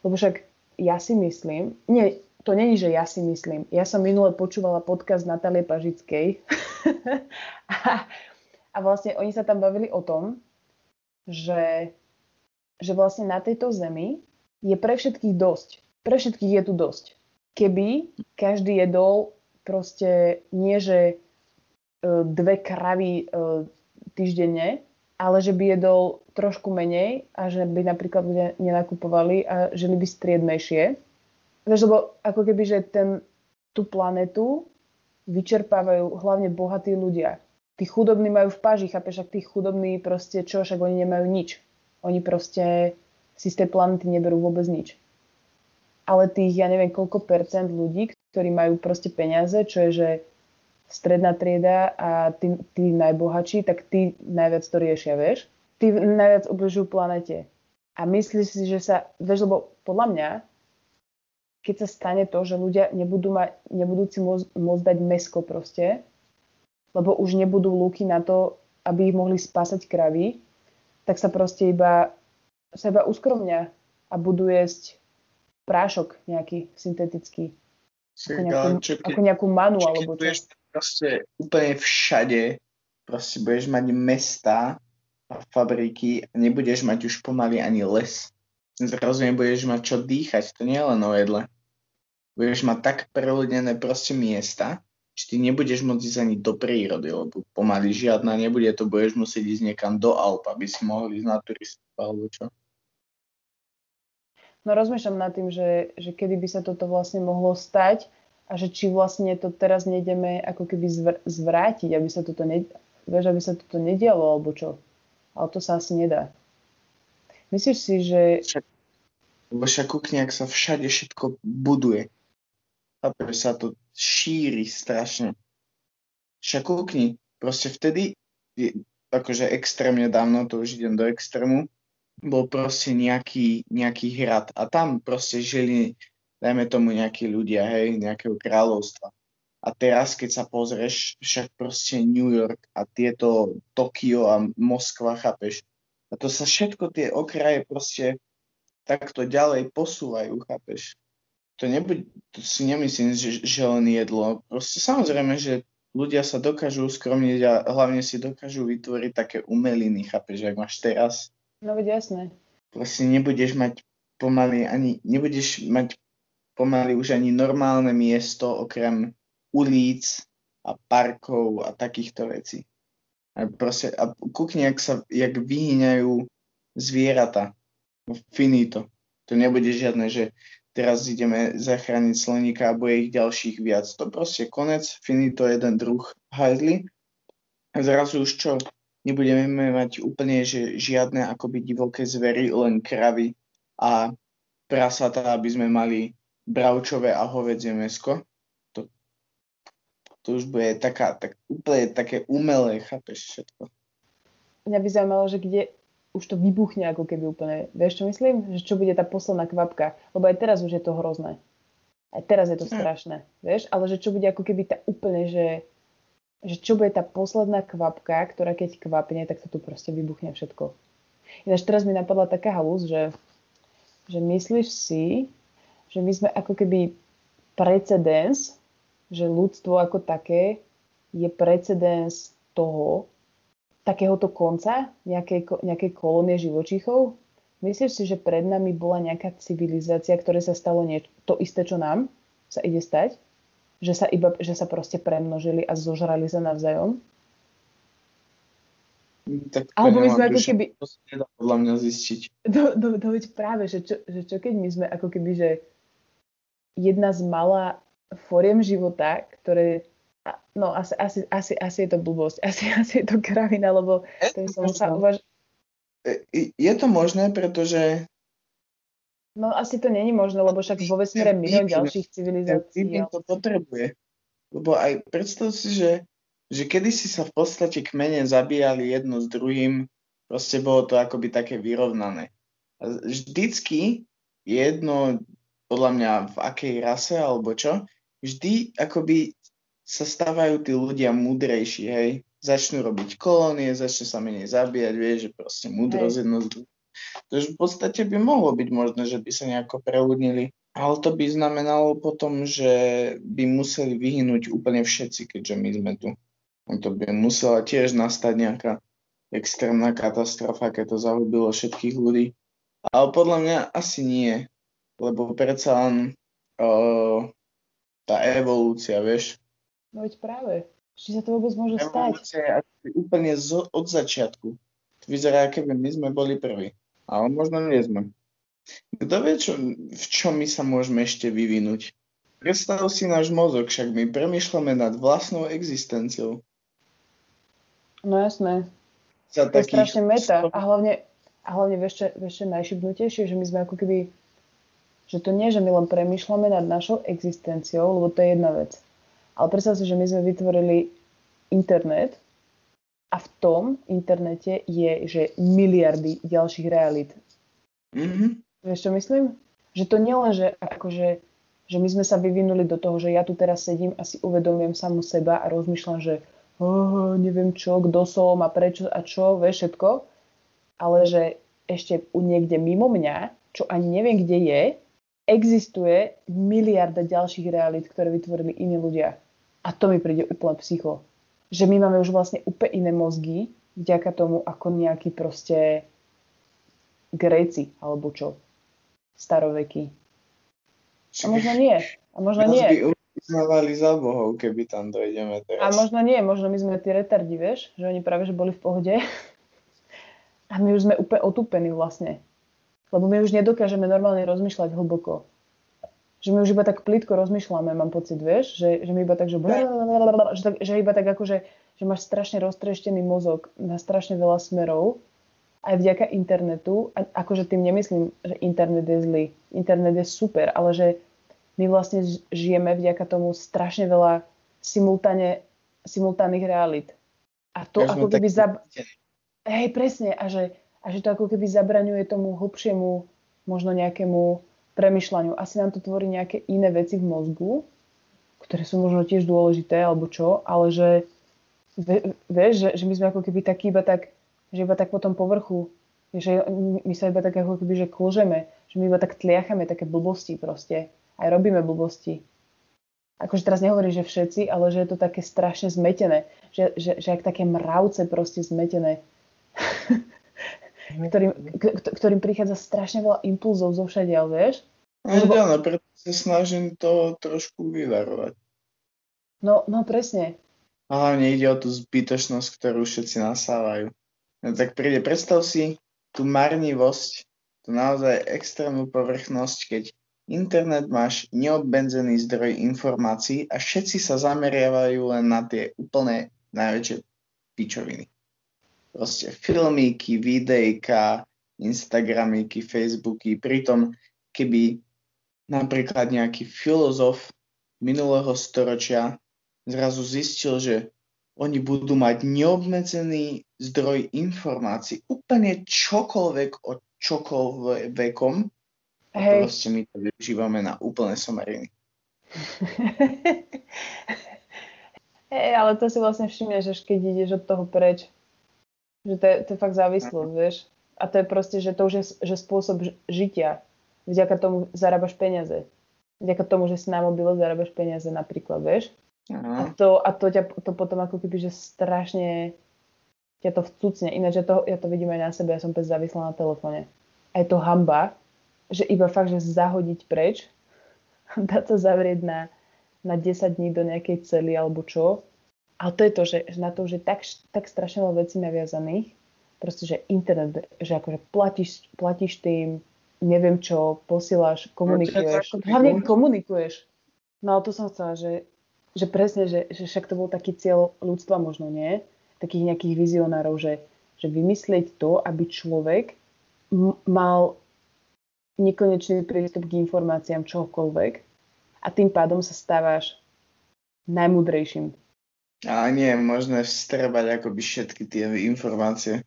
Lebo však ja si myslím, nie, to není, že ja si myslím. Ja som minule počúvala podcast Natálie Pažickej a, [laughs] a vlastne oni sa tam bavili o tom, že, že vlastne na tejto zemi je pre všetkých dosť. Pre všetkých je tu dosť. Keby každý jedol proste nie, že e, dve kravy e, týždenne, ale že by jedol trošku menej a že by napríklad ľudia nenakupovali a žili by striednejšie. Vieš, lebo ako keby, že ten, tú planetu vyčerpávajú hlavne bohatí ľudia. Tí chudobní majú v páži, chápeš, ak tí chudobní proste čo, však oni nemajú nič. Oni proste si z tej planety neberú vôbec nič. Ale tých, ja neviem koľko percent ľudí, ktorí majú proste peniaze, čo je, že stredná trieda a tí, tí najbohatší, tak tí najviac to riešia, vieš? Tí najviac ubližujú planete. A myslíš si, že sa, vieš, lebo podľa mňa, keď sa stane to, že ľudia nebudú, mať, nebudú si môcť, môcť dať mesko proste, lebo už nebudú lúky na to, aby ich mohli spásať kravy, tak sa proste iba, sa iba uskromňa a budú jesť prášok nejaký syntetický. Ako nejakú, ako nejakú manu alebo čo proste úplne všade proste budeš mať mesta a fabriky a nebudeš mať už pomaly ani les. Zrazu nebudeš mať čo dýchať, to nie je len o jedle. Budeš mať tak preľudnené proste miesta, že ty nebudeš môcť ísť ani do prírody, lebo pomaly žiadna nebude, to budeš musieť ísť niekam do Alp, aby si mohli ísť na turistov alebo čo. No rozmýšľam nad tým, že, že kedy by sa toto vlastne mohlo stať, a že či vlastne to teraz nejdeme ako keby zvr- zvrátiť, aby sa toto, ne- vieš, aby sa toto nedialo, alebo čo. Ale to sa asi nedá. Myslíš si, že... Však, lebo však kukni, ak sa všade všetko buduje. Chápeš, sa to šíri strašne. Však kúkni, proste vtedy, akože extrémne dávno, to už idem do extrému, bol proste nejaký, nejaký hrad a tam proste žili, dajme tomu nejakí ľudia, hej, nejakého kráľovstva. A teraz, keď sa pozrieš, však proste New York a tieto Tokio a Moskva, chápeš? A to sa všetko tie okraje proste takto ďalej posúvajú, chápeš? To, nebuď, to si nemyslím, že, že len jedlo. Proste samozrejme, že ľudia sa dokážu skromniť a hlavne si dokážu vytvoriť také umeliny, chápeš, ak máš teraz. No veď jasné. Proste nebudeš mať pomaly ani, nebudeš mať pomaly už ani normálne miesto okrem ulic a parkov a takýchto vecí. A, proste, a kúkni, jak, sa, jak vyhýňajú zvieratá. Finito. To nebude žiadne, že teraz ideme zachrániť sloníka a bude ich ďalších viac. To proste konec, finito jeden druh hajzli. A zrazu už čo? Nebudeme mať úplne že žiadne akoby divoké zvery, len kravy a prasatá, aby sme mali bravčové a hovedzie mesko to už bude taká, tak, úplne také umelé, chápeš všetko. Mňa by zaujímalo, že kde už to vybuchne ako keby úplne. Vieš, čo myslím? Že čo bude tá posledná kvapka? Lebo aj teraz už je to hrozné. Aj teraz je to hm. strašné. Vieš? Ale že čo bude ako keby tá úplne, že, že čo bude tá posledná kvapka, ktorá keď kvapne, tak sa tu proste vybuchne všetko. Ináč teraz mi napadla taká halus, že, že myslíš si, že my sme ako keby precedens že ľudstvo ako také je precedens toho, takéhoto konca nejakej, nejakej kolónie živočíchov? Myslíš si, že pred nami bola nejaká civilizácia, ktoré sa stalo nie, to isté, čo nám sa ide stať? Že sa, iba, že sa proste premnožili a zožrali sa navzájom? Tak Alebo my sme ako keby... To sa nedá podľa mňa zistiť. To, to, to práve, že čo, že čo keď my sme ako keby, že jedna z malá foriem života, ktoré no asi, asi, asi, asi je to blbosť, [laughs] asi, asi je to kravina, lebo to som sa uvaž... Je to možné, pretože No asi to není možné, lebo však vo vesmíre milión ďalších civilizácií. Vývin to potrebuje. Lebo aj predstav si, že, že kedysi sa v podstate kmene zabíjali jedno s druhým, proste bolo to akoby také vyrovnané. A vždycky jedno, podľa mňa v akej rase alebo čo, vždy akoby sa stávajú tí ľudia múdrejší, hej. Začnú robiť kolónie, začnú sa menej zabíjať, vieš, že proste múdrosť jedno z To už v podstate by mohlo byť možné, že by sa nejako preúdnili. Ale to by znamenalo potom, že by museli vyhynúť úplne všetci, keďže my sme tu. To by musela tiež nastať nejaká extrémna katastrofa, keď to zahubilo všetkých ľudí. Ale podľa mňa asi nie, lebo predsa len uh, tá evolúcia, vieš. No veď práve. Či sa to vôbec môže evolúcia stať? je úplne z, od začiatku. To vyzerá, keby my sme boli prví. Ale možno nie sme. Kto vie, čo, v čom my sa môžeme ešte vyvinúť? Predstav si náš mozog, však my premýšľame nad vlastnou existenciou. No jasné. Za to je strašne meta. A hlavne, a hlavne vieš, čo, vieš čo najšibnutejšie, že my sme ako keby že to nie, že my len premýšľame nad našou existenciou, lebo to je jedna vec. Ale predstav si, že my sme vytvorili internet a v tom internete je, že miliardy ďalších realít. Mm-hmm. Vieš, čo myslím? Že to nie len, že, akože, že my sme sa vyvinuli do toho, že ja tu teraz sedím a si uvedomujem samu seba a rozmýšľam, že oh, neviem čo, kto som a prečo a čo, vieš všetko. Ale že ešte niekde mimo mňa, čo ani neviem, kde je, existuje miliarda ďalších realít, ktoré vytvorili iní ľudia. A to mi príde úplne psycho. Že my máme už vlastne úplne iné mozgy, vďaka tomu, ako nejakí proste Gréci, alebo čo, staroveky. A možno nie. A možno nie. by uznávali za bohov, keby tam dojdeme teraz. A možno nie, možno my sme tí retardi, vieš, že oni práve že boli v pohode. [laughs] A my už sme úplne otúpení vlastne. Lebo my už nedokážeme normálne rozmýšľať hlboko. Že my už iba tak plitko rozmýšľame, mám pocit, vieš, že, že my iba tak, že, že, tak, že iba tak ako, že, že máš strašne roztreštený mozog na strašne veľa smerov, aj vďaka internetu, a akože tým nemyslím, že internet je zlý. Internet je super, ale že my vlastne žijeme vďaka tomu strašne veľa simultáne, simultánnych realít. A to sme ako keby... zmetení. Hej, presne. A že, a že to ako keby zabraňuje tomu hlbšiemu, možno nejakému premyšľaniu. Asi nám to tvorí nejaké iné veci v mozgu, ktoré sú možno tiež dôležité, alebo čo, ale že vieš, že, že my sme ako keby takí iba tak, že iba tak po tom povrchu, že my- sa iba tak ako keby, že klžeme, že my iba tak tliachame také blbosti proste. Aj robíme blbosti. Akože teraz nehovorím, že všetci, ale že je to také strašne zmetené. Že, že, že ak také mravce proste zmetené. [laughs] ktorým, ktorým prichádza strašne veľa impulzov zo všadiaľ, vieš? No, áno, preto sa snažím to trošku vyvarovať. No, no presne. A hlavne ide o tú zbytočnosť, ktorú všetci nasávajú. No tak príde, predstav si tú marnivosť, tú naozaj extrémnu povrchnosť, keď internet máš neobmedzený zdroj informácií a všetci sa zameriavajú len na tie úplne najväčšie pičoviny. Proste filmíky, videjka, Instagramíky, Facebooky. Pritom, keby napríklad nejaký filozof minulého storočia zrazu zistil, že oni budú mať neobmedzený zdroj informácií, úplne čokoľvek o čokoľvekom, Hej. proste my to využívame na úplné somariny. [laughs] Hej, ale to si vlastne všimneš, keď ideš od toho preč, že to je, to je fakt závislosť, vieš. A to je proste, že to už je že spôsob žitia. Vďaka tomu zarábaš peniaze. Vďaka tomu, že si na mobile zarábaš peniaze napríklad, vieš. A Aha. to, a to, ťa, to potom ako keby, že strašne ťa to vcucne. Ináč ja to, ja to vidím aj na sebe, ja som pes závislá na telefóne. A je to hamba, že iba fakt, že zahodiť preč, [laughs] dať sa zavrieť na, na 10 dní do nejakej cely alebo čo. Ale to je to, že, na to už je tak, tak strašne veľa vecí naviazaných. Proste, že internet, že akože platíš, platíš tým, neviem čo, posílaš, komunikuješ. základný Hlavne komunikuješ. No ale to som chcela, že, že presne, že, že však to bol taký cieľ ľudstva možno, nie? Takých nejakých vizionárov, že, že vymyslieť to, aby človek m- mal nekonečný prístup k informáciám čokoľvek a tým pádom sa stávaš najmudrejším. A nie je možné vstrebať akoby všetky tie informácie.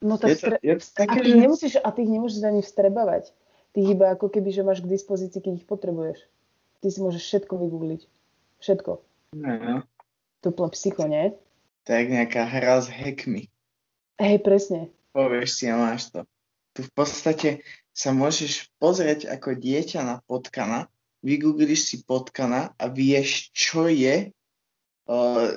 No tak Je to, je to a také, ty ich že... nemusíš, a ty ich nemôžeš ani vstrebávať. Ty iba ako keby, že máš k dispozícii, keď ich potrebuješ. Ty si môžeš všetko vygoogliť. Všetko. No, To je úplne psycho, nie? to je jak nejaká hra s hackmi. Hej, presne. Povieš si a máš to. Tu v podstate sa môžeš pozrieť ako dieťa na potkana, vygoogliš si potkana a vieš, čo je,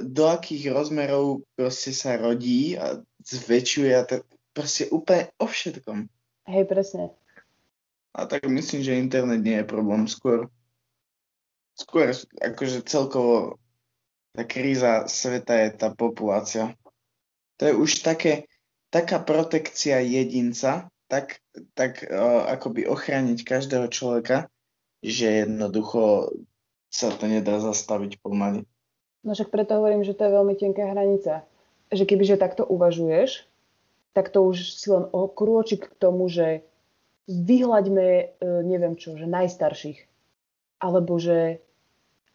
do akých rozmerov proste sa rodí a zväčšuje a to proste úplne o všetkom. Hej, presne. A tak myslím, že internet nie je problém. Skôr, skôr akože celkovo tá kríza sveta je tá populácia. To je už také, taká protekcia jedinca, tak, tak uh, akoby ochrániť každého človeka, že jednoducho sa to nedá zastaviť pomaly. No však preto hovorím, že to je veľmi tenká hranica. Že kebyže takto uvažuješ, tak to už si len o k tomu, že vyhľaďme, e, neviem čo, že najstarších. Alebo že,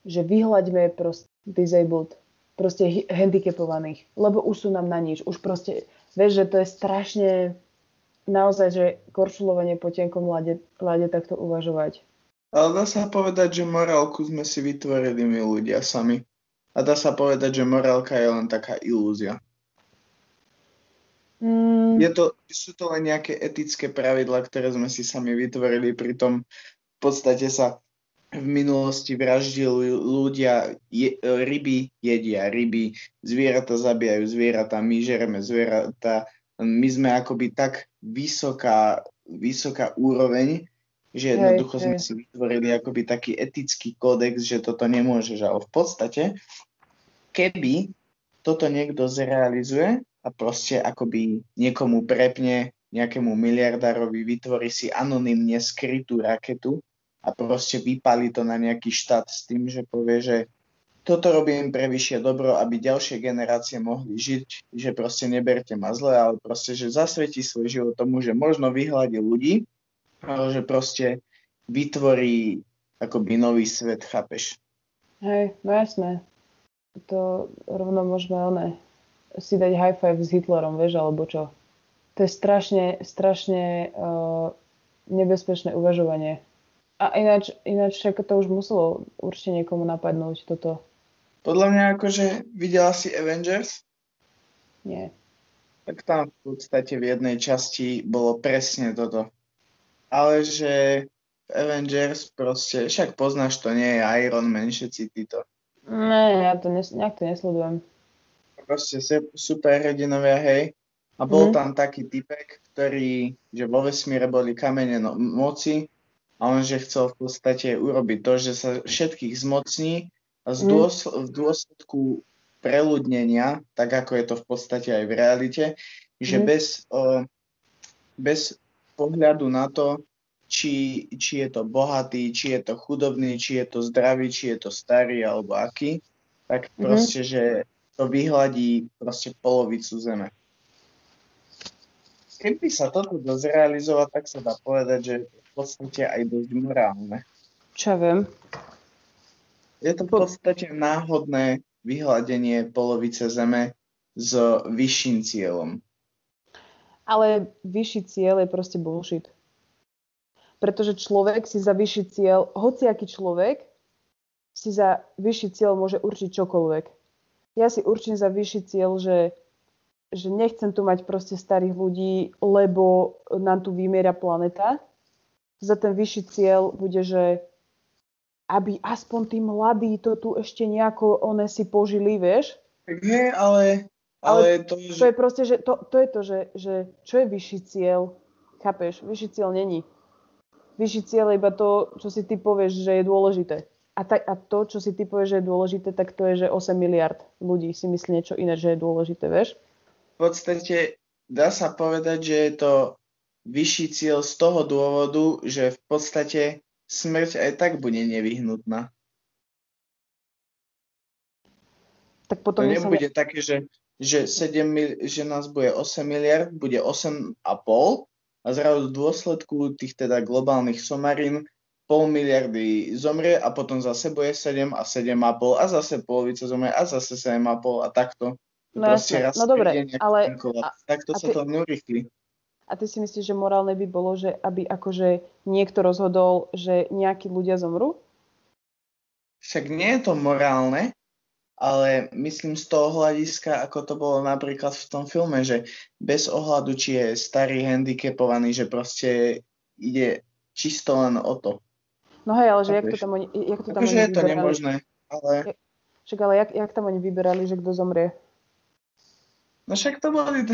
že vyhľaďme proste disabled, proste handicapovaných. Lebo už sú nám na nič. Už proste, vieš, že to je strašne naozaj, že korčulovanie po tenkom ľade, ľade takto uvažovať. Ale dá sa povedať, že morálku sme si vytvorili my ľudia sami. A dá sa povedať, že morálka je len taká ilúzia. Mm, Je to, sú to len nejaké etické pravidlá, ktoré sme si sami vytvorili, pritom v podstate sa v minulosti vraždili ľudia, je, ryby jedia ryby, zvieratá zabíjajú zvieratá, my žereme zvieratá. My sme akoby tak vysoká, vysoká úroveň, že Hej, jednoducho sme si vytvorili akoby taký etický kódex, že toto nemôžeš. Ale v podstate, keby toto niekto zrealizuje a proste akoby niekomu prepne, nejakému miliardárovi vytvorí si anonymne skrytú raketu a proste vypali to na nejaký štát s tým, že povie, že toto robím pre vyššie dobro, aby ďalšie generácie mohli žiť, že proste neberte ma zle, ale proste, že zasvetí svoj život tomu, že možno vyhľadí ľudí, ale že proste vytvorí akoby nový svet, chápeš? Hej, no jasné. To rovno môžeme one, si dať high five s Hitlerom, vieš, alebo čo. To je strašne, strašne uh, nebezpečné uvažovanie. A ináč, ináč však to už muselo určite niekomu napadnúť toto. Podľa mňa akože videla si Avengers, Nie. tak tam v podstate v jednej časti bolo presne toto. Ale že Avengers proste, však poznáš to, nie je Iron Man, všetci títo. Ne, ja to nes, nejak to nesledujem. Proste superhrdinovia, hej. A bol Mhm. tam taký typek, ktorý, že vo vesmíre boli kamene no, moci a on, že chcel v podstate urobiť to, že sa všetkých zmocní a z Mhm. dôsl- v dôsledku preľudnenia, tak ako je to v podstate aj v realite, že Mhm. bez, o, bez pohľadu na to, či, či je to bohatý, či je to chudobný, či je to zdravý, či je to starý alebo aký, tak Mhm. proste, že to vyhladí proste polovicu zeme. Keby sa toto dosť realizovať, tak sa dá povedať, že je v podstate aj dosť morálne. Čo viem. Je to v podstate náhodné vyhladenie polovice zeme s vyšším cieľom. Ale vyšší cieľ je proste bullshit. Pretože človek si za vyšší cieľ, hociaký človek si za vyšší cieľ môže určiť čokoľvek. Ja si určím za vyšší cieľ, že, že nechcem tu mať proste starých ľudí, lebo nám tu vymiera planeta. Za ten vyšší cieľ bude, že aby aspoň tí mladí to tu ešte nejako one si požili, vieš? Nie, ale, ale, to, To je proste, že to, to je to, že, že čo je vyšší cieľ? Chápeš? Vyšší cieľ není. Vyšší cieľ iba to, čo si ty povieš, že je dôležité. A, ta, a to, čo si ty povieš, že je dôležité, tak to je, že 8 miliard ľudí si myslí niečo iné, že je dôležité, vieš? v podstate dá sa povedať, že je to vyšší cieľ z toho dôvodu, že v podstate smrť aj tak bude nevyhnutná. Tak potom To nebude také, že, že, 7 mil, že nás bude 8 miliard, bude 8,5 a zrazu v dôsledku tých teda globálnych somarín pol miliardy zomrie a potom zase bude 7 a 7,5 a zase polovica zomrie a zase 7,5 a takto. No Proste raz no dobre, ale a- Takto a sa ty- to neurýchli. A ty si myslíš, že morálne by bolo, že aby akože niekto rozhodol, že nejakí ľudia zomrú? Však nie je to morálne, ale myslím z toho hľadiska, ako to bolo napríklad v tom filme, že bez ohľadu, či je starý handicapovaný, že proste ide čisto len o to. No hej, ale že jak to tam oni, jak to tam Takže oni je to vyberali? nemožné, ale Však ale jak, jak tam oni vyberali, že kto zomrie? no však to boli,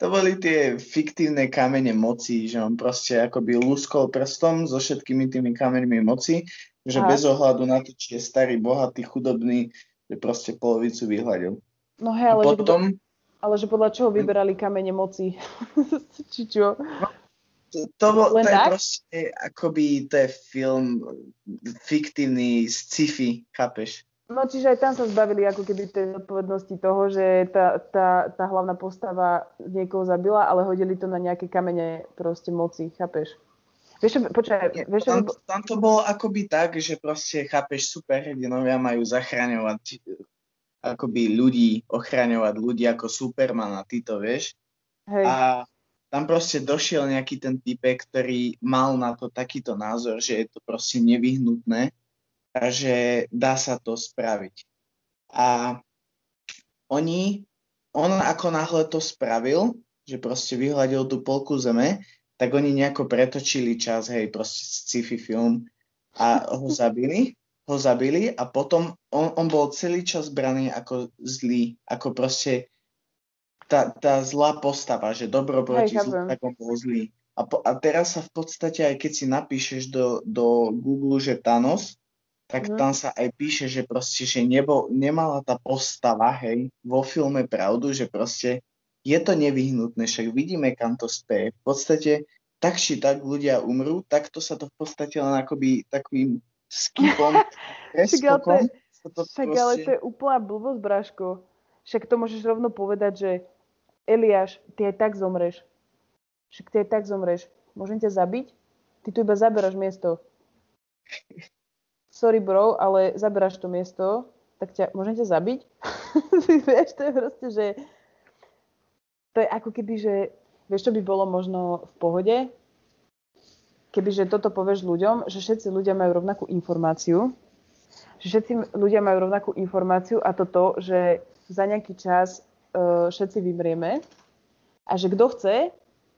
to boli tie fiktívne kamene moci, že on proste akoby luskol prstom so všetkými tými kameňmi moci, že Aha. bez ohľadu na to, či je starý, bohatý, chudobný, že proste polovicu vyhľadil. No hej, ale, že, potom ale že podľa čoho vyberali kamene moci? [laughs] Či čo? To, to, bol, Len to je proste akoby, to je film fiktívny z sci-fi, chápeš? No čiže aj tam sa zbavili ako keby tej zodpovednosti toho, že tá, tá, tá hlavná postava niekoho zabila, ale hodili to na nejaké kamene proste moci, chápeš? Vieš, počkaj, vieš, tam, tam to bolo akoby tak, že proste, chápeš, superhrdinovia majú zachraňovať akoby ľudí, ochraňovať ľudí ako Superman a títo, vieš? hej, A tam proste došiel nejaký ten typek, ktorý mal na to takýto názor, že je to proste nevyhnutné a že dá sa to spraviť. A oni, on ako náhle to spravil, že proste vyhľadil tú polku zeme, tak oni nejako pretočili čas, hej, proste sci-fi film a ho zabili, ho zabili a potom on, on bol celý čas braný ako zlý, ako proste tá, tá zlá postava, že dobro proti Hej, zlu, tak on bol zlý. A, po, a teraz sa v podstate, aj keď si napíšeš do, do Google, že Thanos, tak Mhm. tam sa aj píše, že proste, že nebol, nemala tá postava, hej, vo filme pravdu, že proste je to nevyhnutné, však vidíme, kam to speje. V podstate, tak či tak ľudia umrú, takto sa to v podstate len akoby takým skipom, [laughs] Však preskokom, sa to však ale proste... to je úplná blbosť, Braško. Však to môžeš rovno povedať, že Eliáš, ty aj tak zomreš. Však ty aj tak zomreš. Môžem ťa zabiť? Ty tu iba zaberáš miesto. sorry bro, ale zaberáš to miesto, tak ťa, môžem ťa zabiť? [laughs] vieš, to je proste, že to je ako keby, že vieš, čo by bolo možno v pohode, kebyže toto povieš ľuďom, že všetci ľudia majú rovnakú informáciu, že všetci ľudia majú rovnakú informáciu a to to, že za nejaký čas uh, všetci vymrieme a že kto chce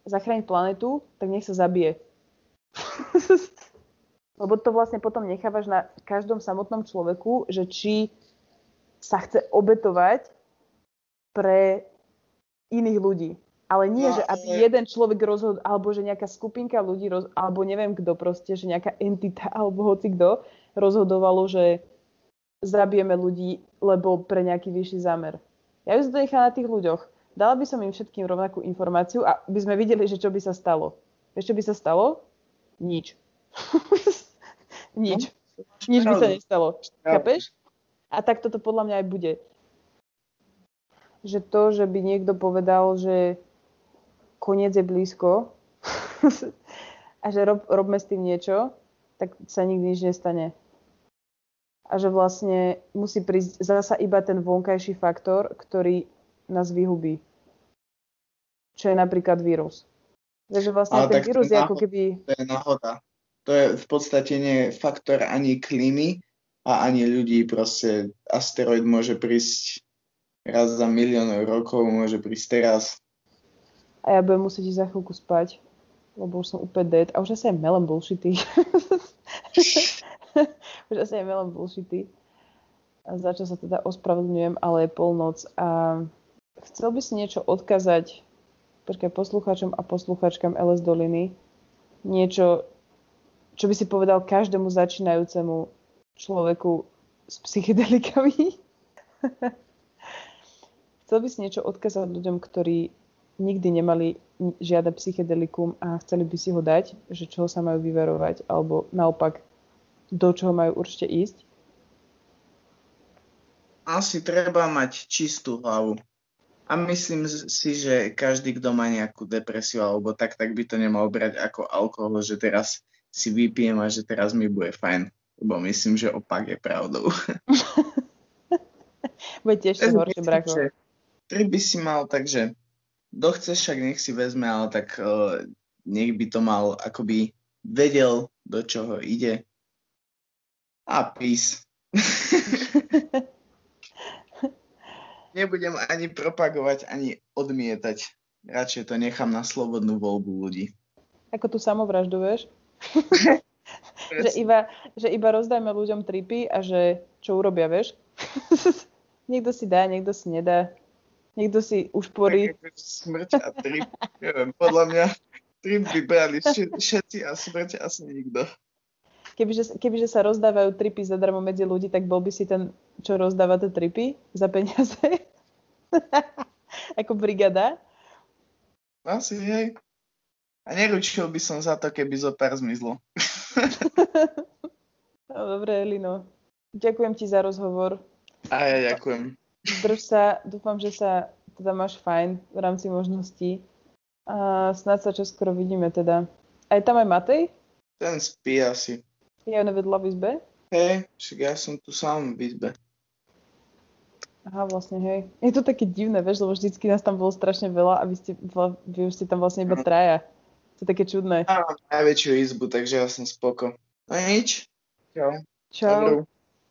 zachrániť planetu, tak nech sa zabije. [laughs] Lebo to vlastne potom nechávaš na každom samotnom človeku, že či sa chce obetovať pre iných ľudí. Ale nie, no, že aby ale... jeden človek rozhodol, alebo že nejaká skupinka ľudí, roz, alebo neviem kto proste, že nejaká entita, [laughs] alebo hoci kto rozhodovalo, že zabijeme ľudí, lebo pre nejaký vyšší zámer. Ja by som to nechala na tých ľuďoch. Dala by som im všetkým rovnakú informáciu a by sme videli, že čo by sa stalo. Vieš, čo by sa stalo? Nič. [laughs] Nič. No, Nič by sa nestalo. Chápeš? A tak toto podľa mňa aj bude. Že to, že by niekto povedal, že koniec je blízko [laughs] a že rob, robme s tým niečo, tak sa nikdy nič nestane. A že vlastne musí prísť zasa iba ten vonkajší faktor, ktorý nás vyhubí. Čo je napríklad vírus. Takže vlastne Ale ten vírus je ako keby... To je náhoda. To je v podstate nie faktor ani klímy a ani ľudí. Proste asteroid môže prísť raz za miliónov rokov, môže prísť teraz. A ja budem musieť ísť za chvíľku spať, lebo už som úplne dead. A už asi aj melem bullshity. [laughs] už asi aj melem bullshity. A za čo sa teda ospravedlňujem, ale je polnoc. A chcel by si niečo odkazať počkaj, poslucháčom a poslucháčkam LS Doliny niečo, čo by si povedal každému začínajúcemu človeku s psychedelikami? [laughs] Chcel by si niečo odkázať ľuďom, ktorí nikdy nemali žiadne psychedelikum a chceli by si ho dať, že čoho sa majú vyverovať, alebo naopak, do čoho majú určite ísť? Asi treba mať čistú hlavu. A myslím si, že každý, kto má nejakú depresiu alebo tak, tak by to nemal brať ako alkohol, že teraz si vypijem a že teraz mi bude fajn. Lebo myslím, že opak je pravdou. [laughs] Bude ešte [laughs] horšie, brako. Tri by si mal, takže kto chce však nech si vezme, ale tak uh, nech by to mal akoby vedel, do čoho ide. A peace. [laughs] nebudem ani propagovať, ani odmietať. Radšej to nechám na slobodnú voľbu ľudí. Ako tu samovraždu, vieš? [laughs] že, iba, že iba rozdajme ľuďom tripy a že čo urobia, vieš? [laughs] niekto si dá, niekto si nedá. Niekto si ušporí. Smrť a trip. Neviem, podľa mňa trip by brali všetci a smrť asi nikto. Kebyže, kebyže sa rozdávajú tripy zadarmo medzi ľudí, tak bol by si ten, čo rozdáva tie tripy za peniaze? [laughs] Ako brigada? Asi, hej. A neručil by som za to, keby zo pár zmizlo. [laughs] no, dobre, Elino. Ďakujem ti za rozhovor. A ja ďakujem. Drž sa, dúfam, že sa teda máš fajn v rámci možností. A snad sa čoskoro vidíme teda. Aj tam aj Matej? Ten spí asi. Je nevedla v izbe? Hej, však ja som tu sám v izbe. Aha, vlastne, hej. Je to také divné, vieš, lebo vždycky nás tam bolo strašne veľa a vy, ste, vy už ste tam vlastne iba mhm. traja. To je také čudné. Mám najväčšiu izbu, takže ja som spoko. No nič. Čau. Čau. Dobrú.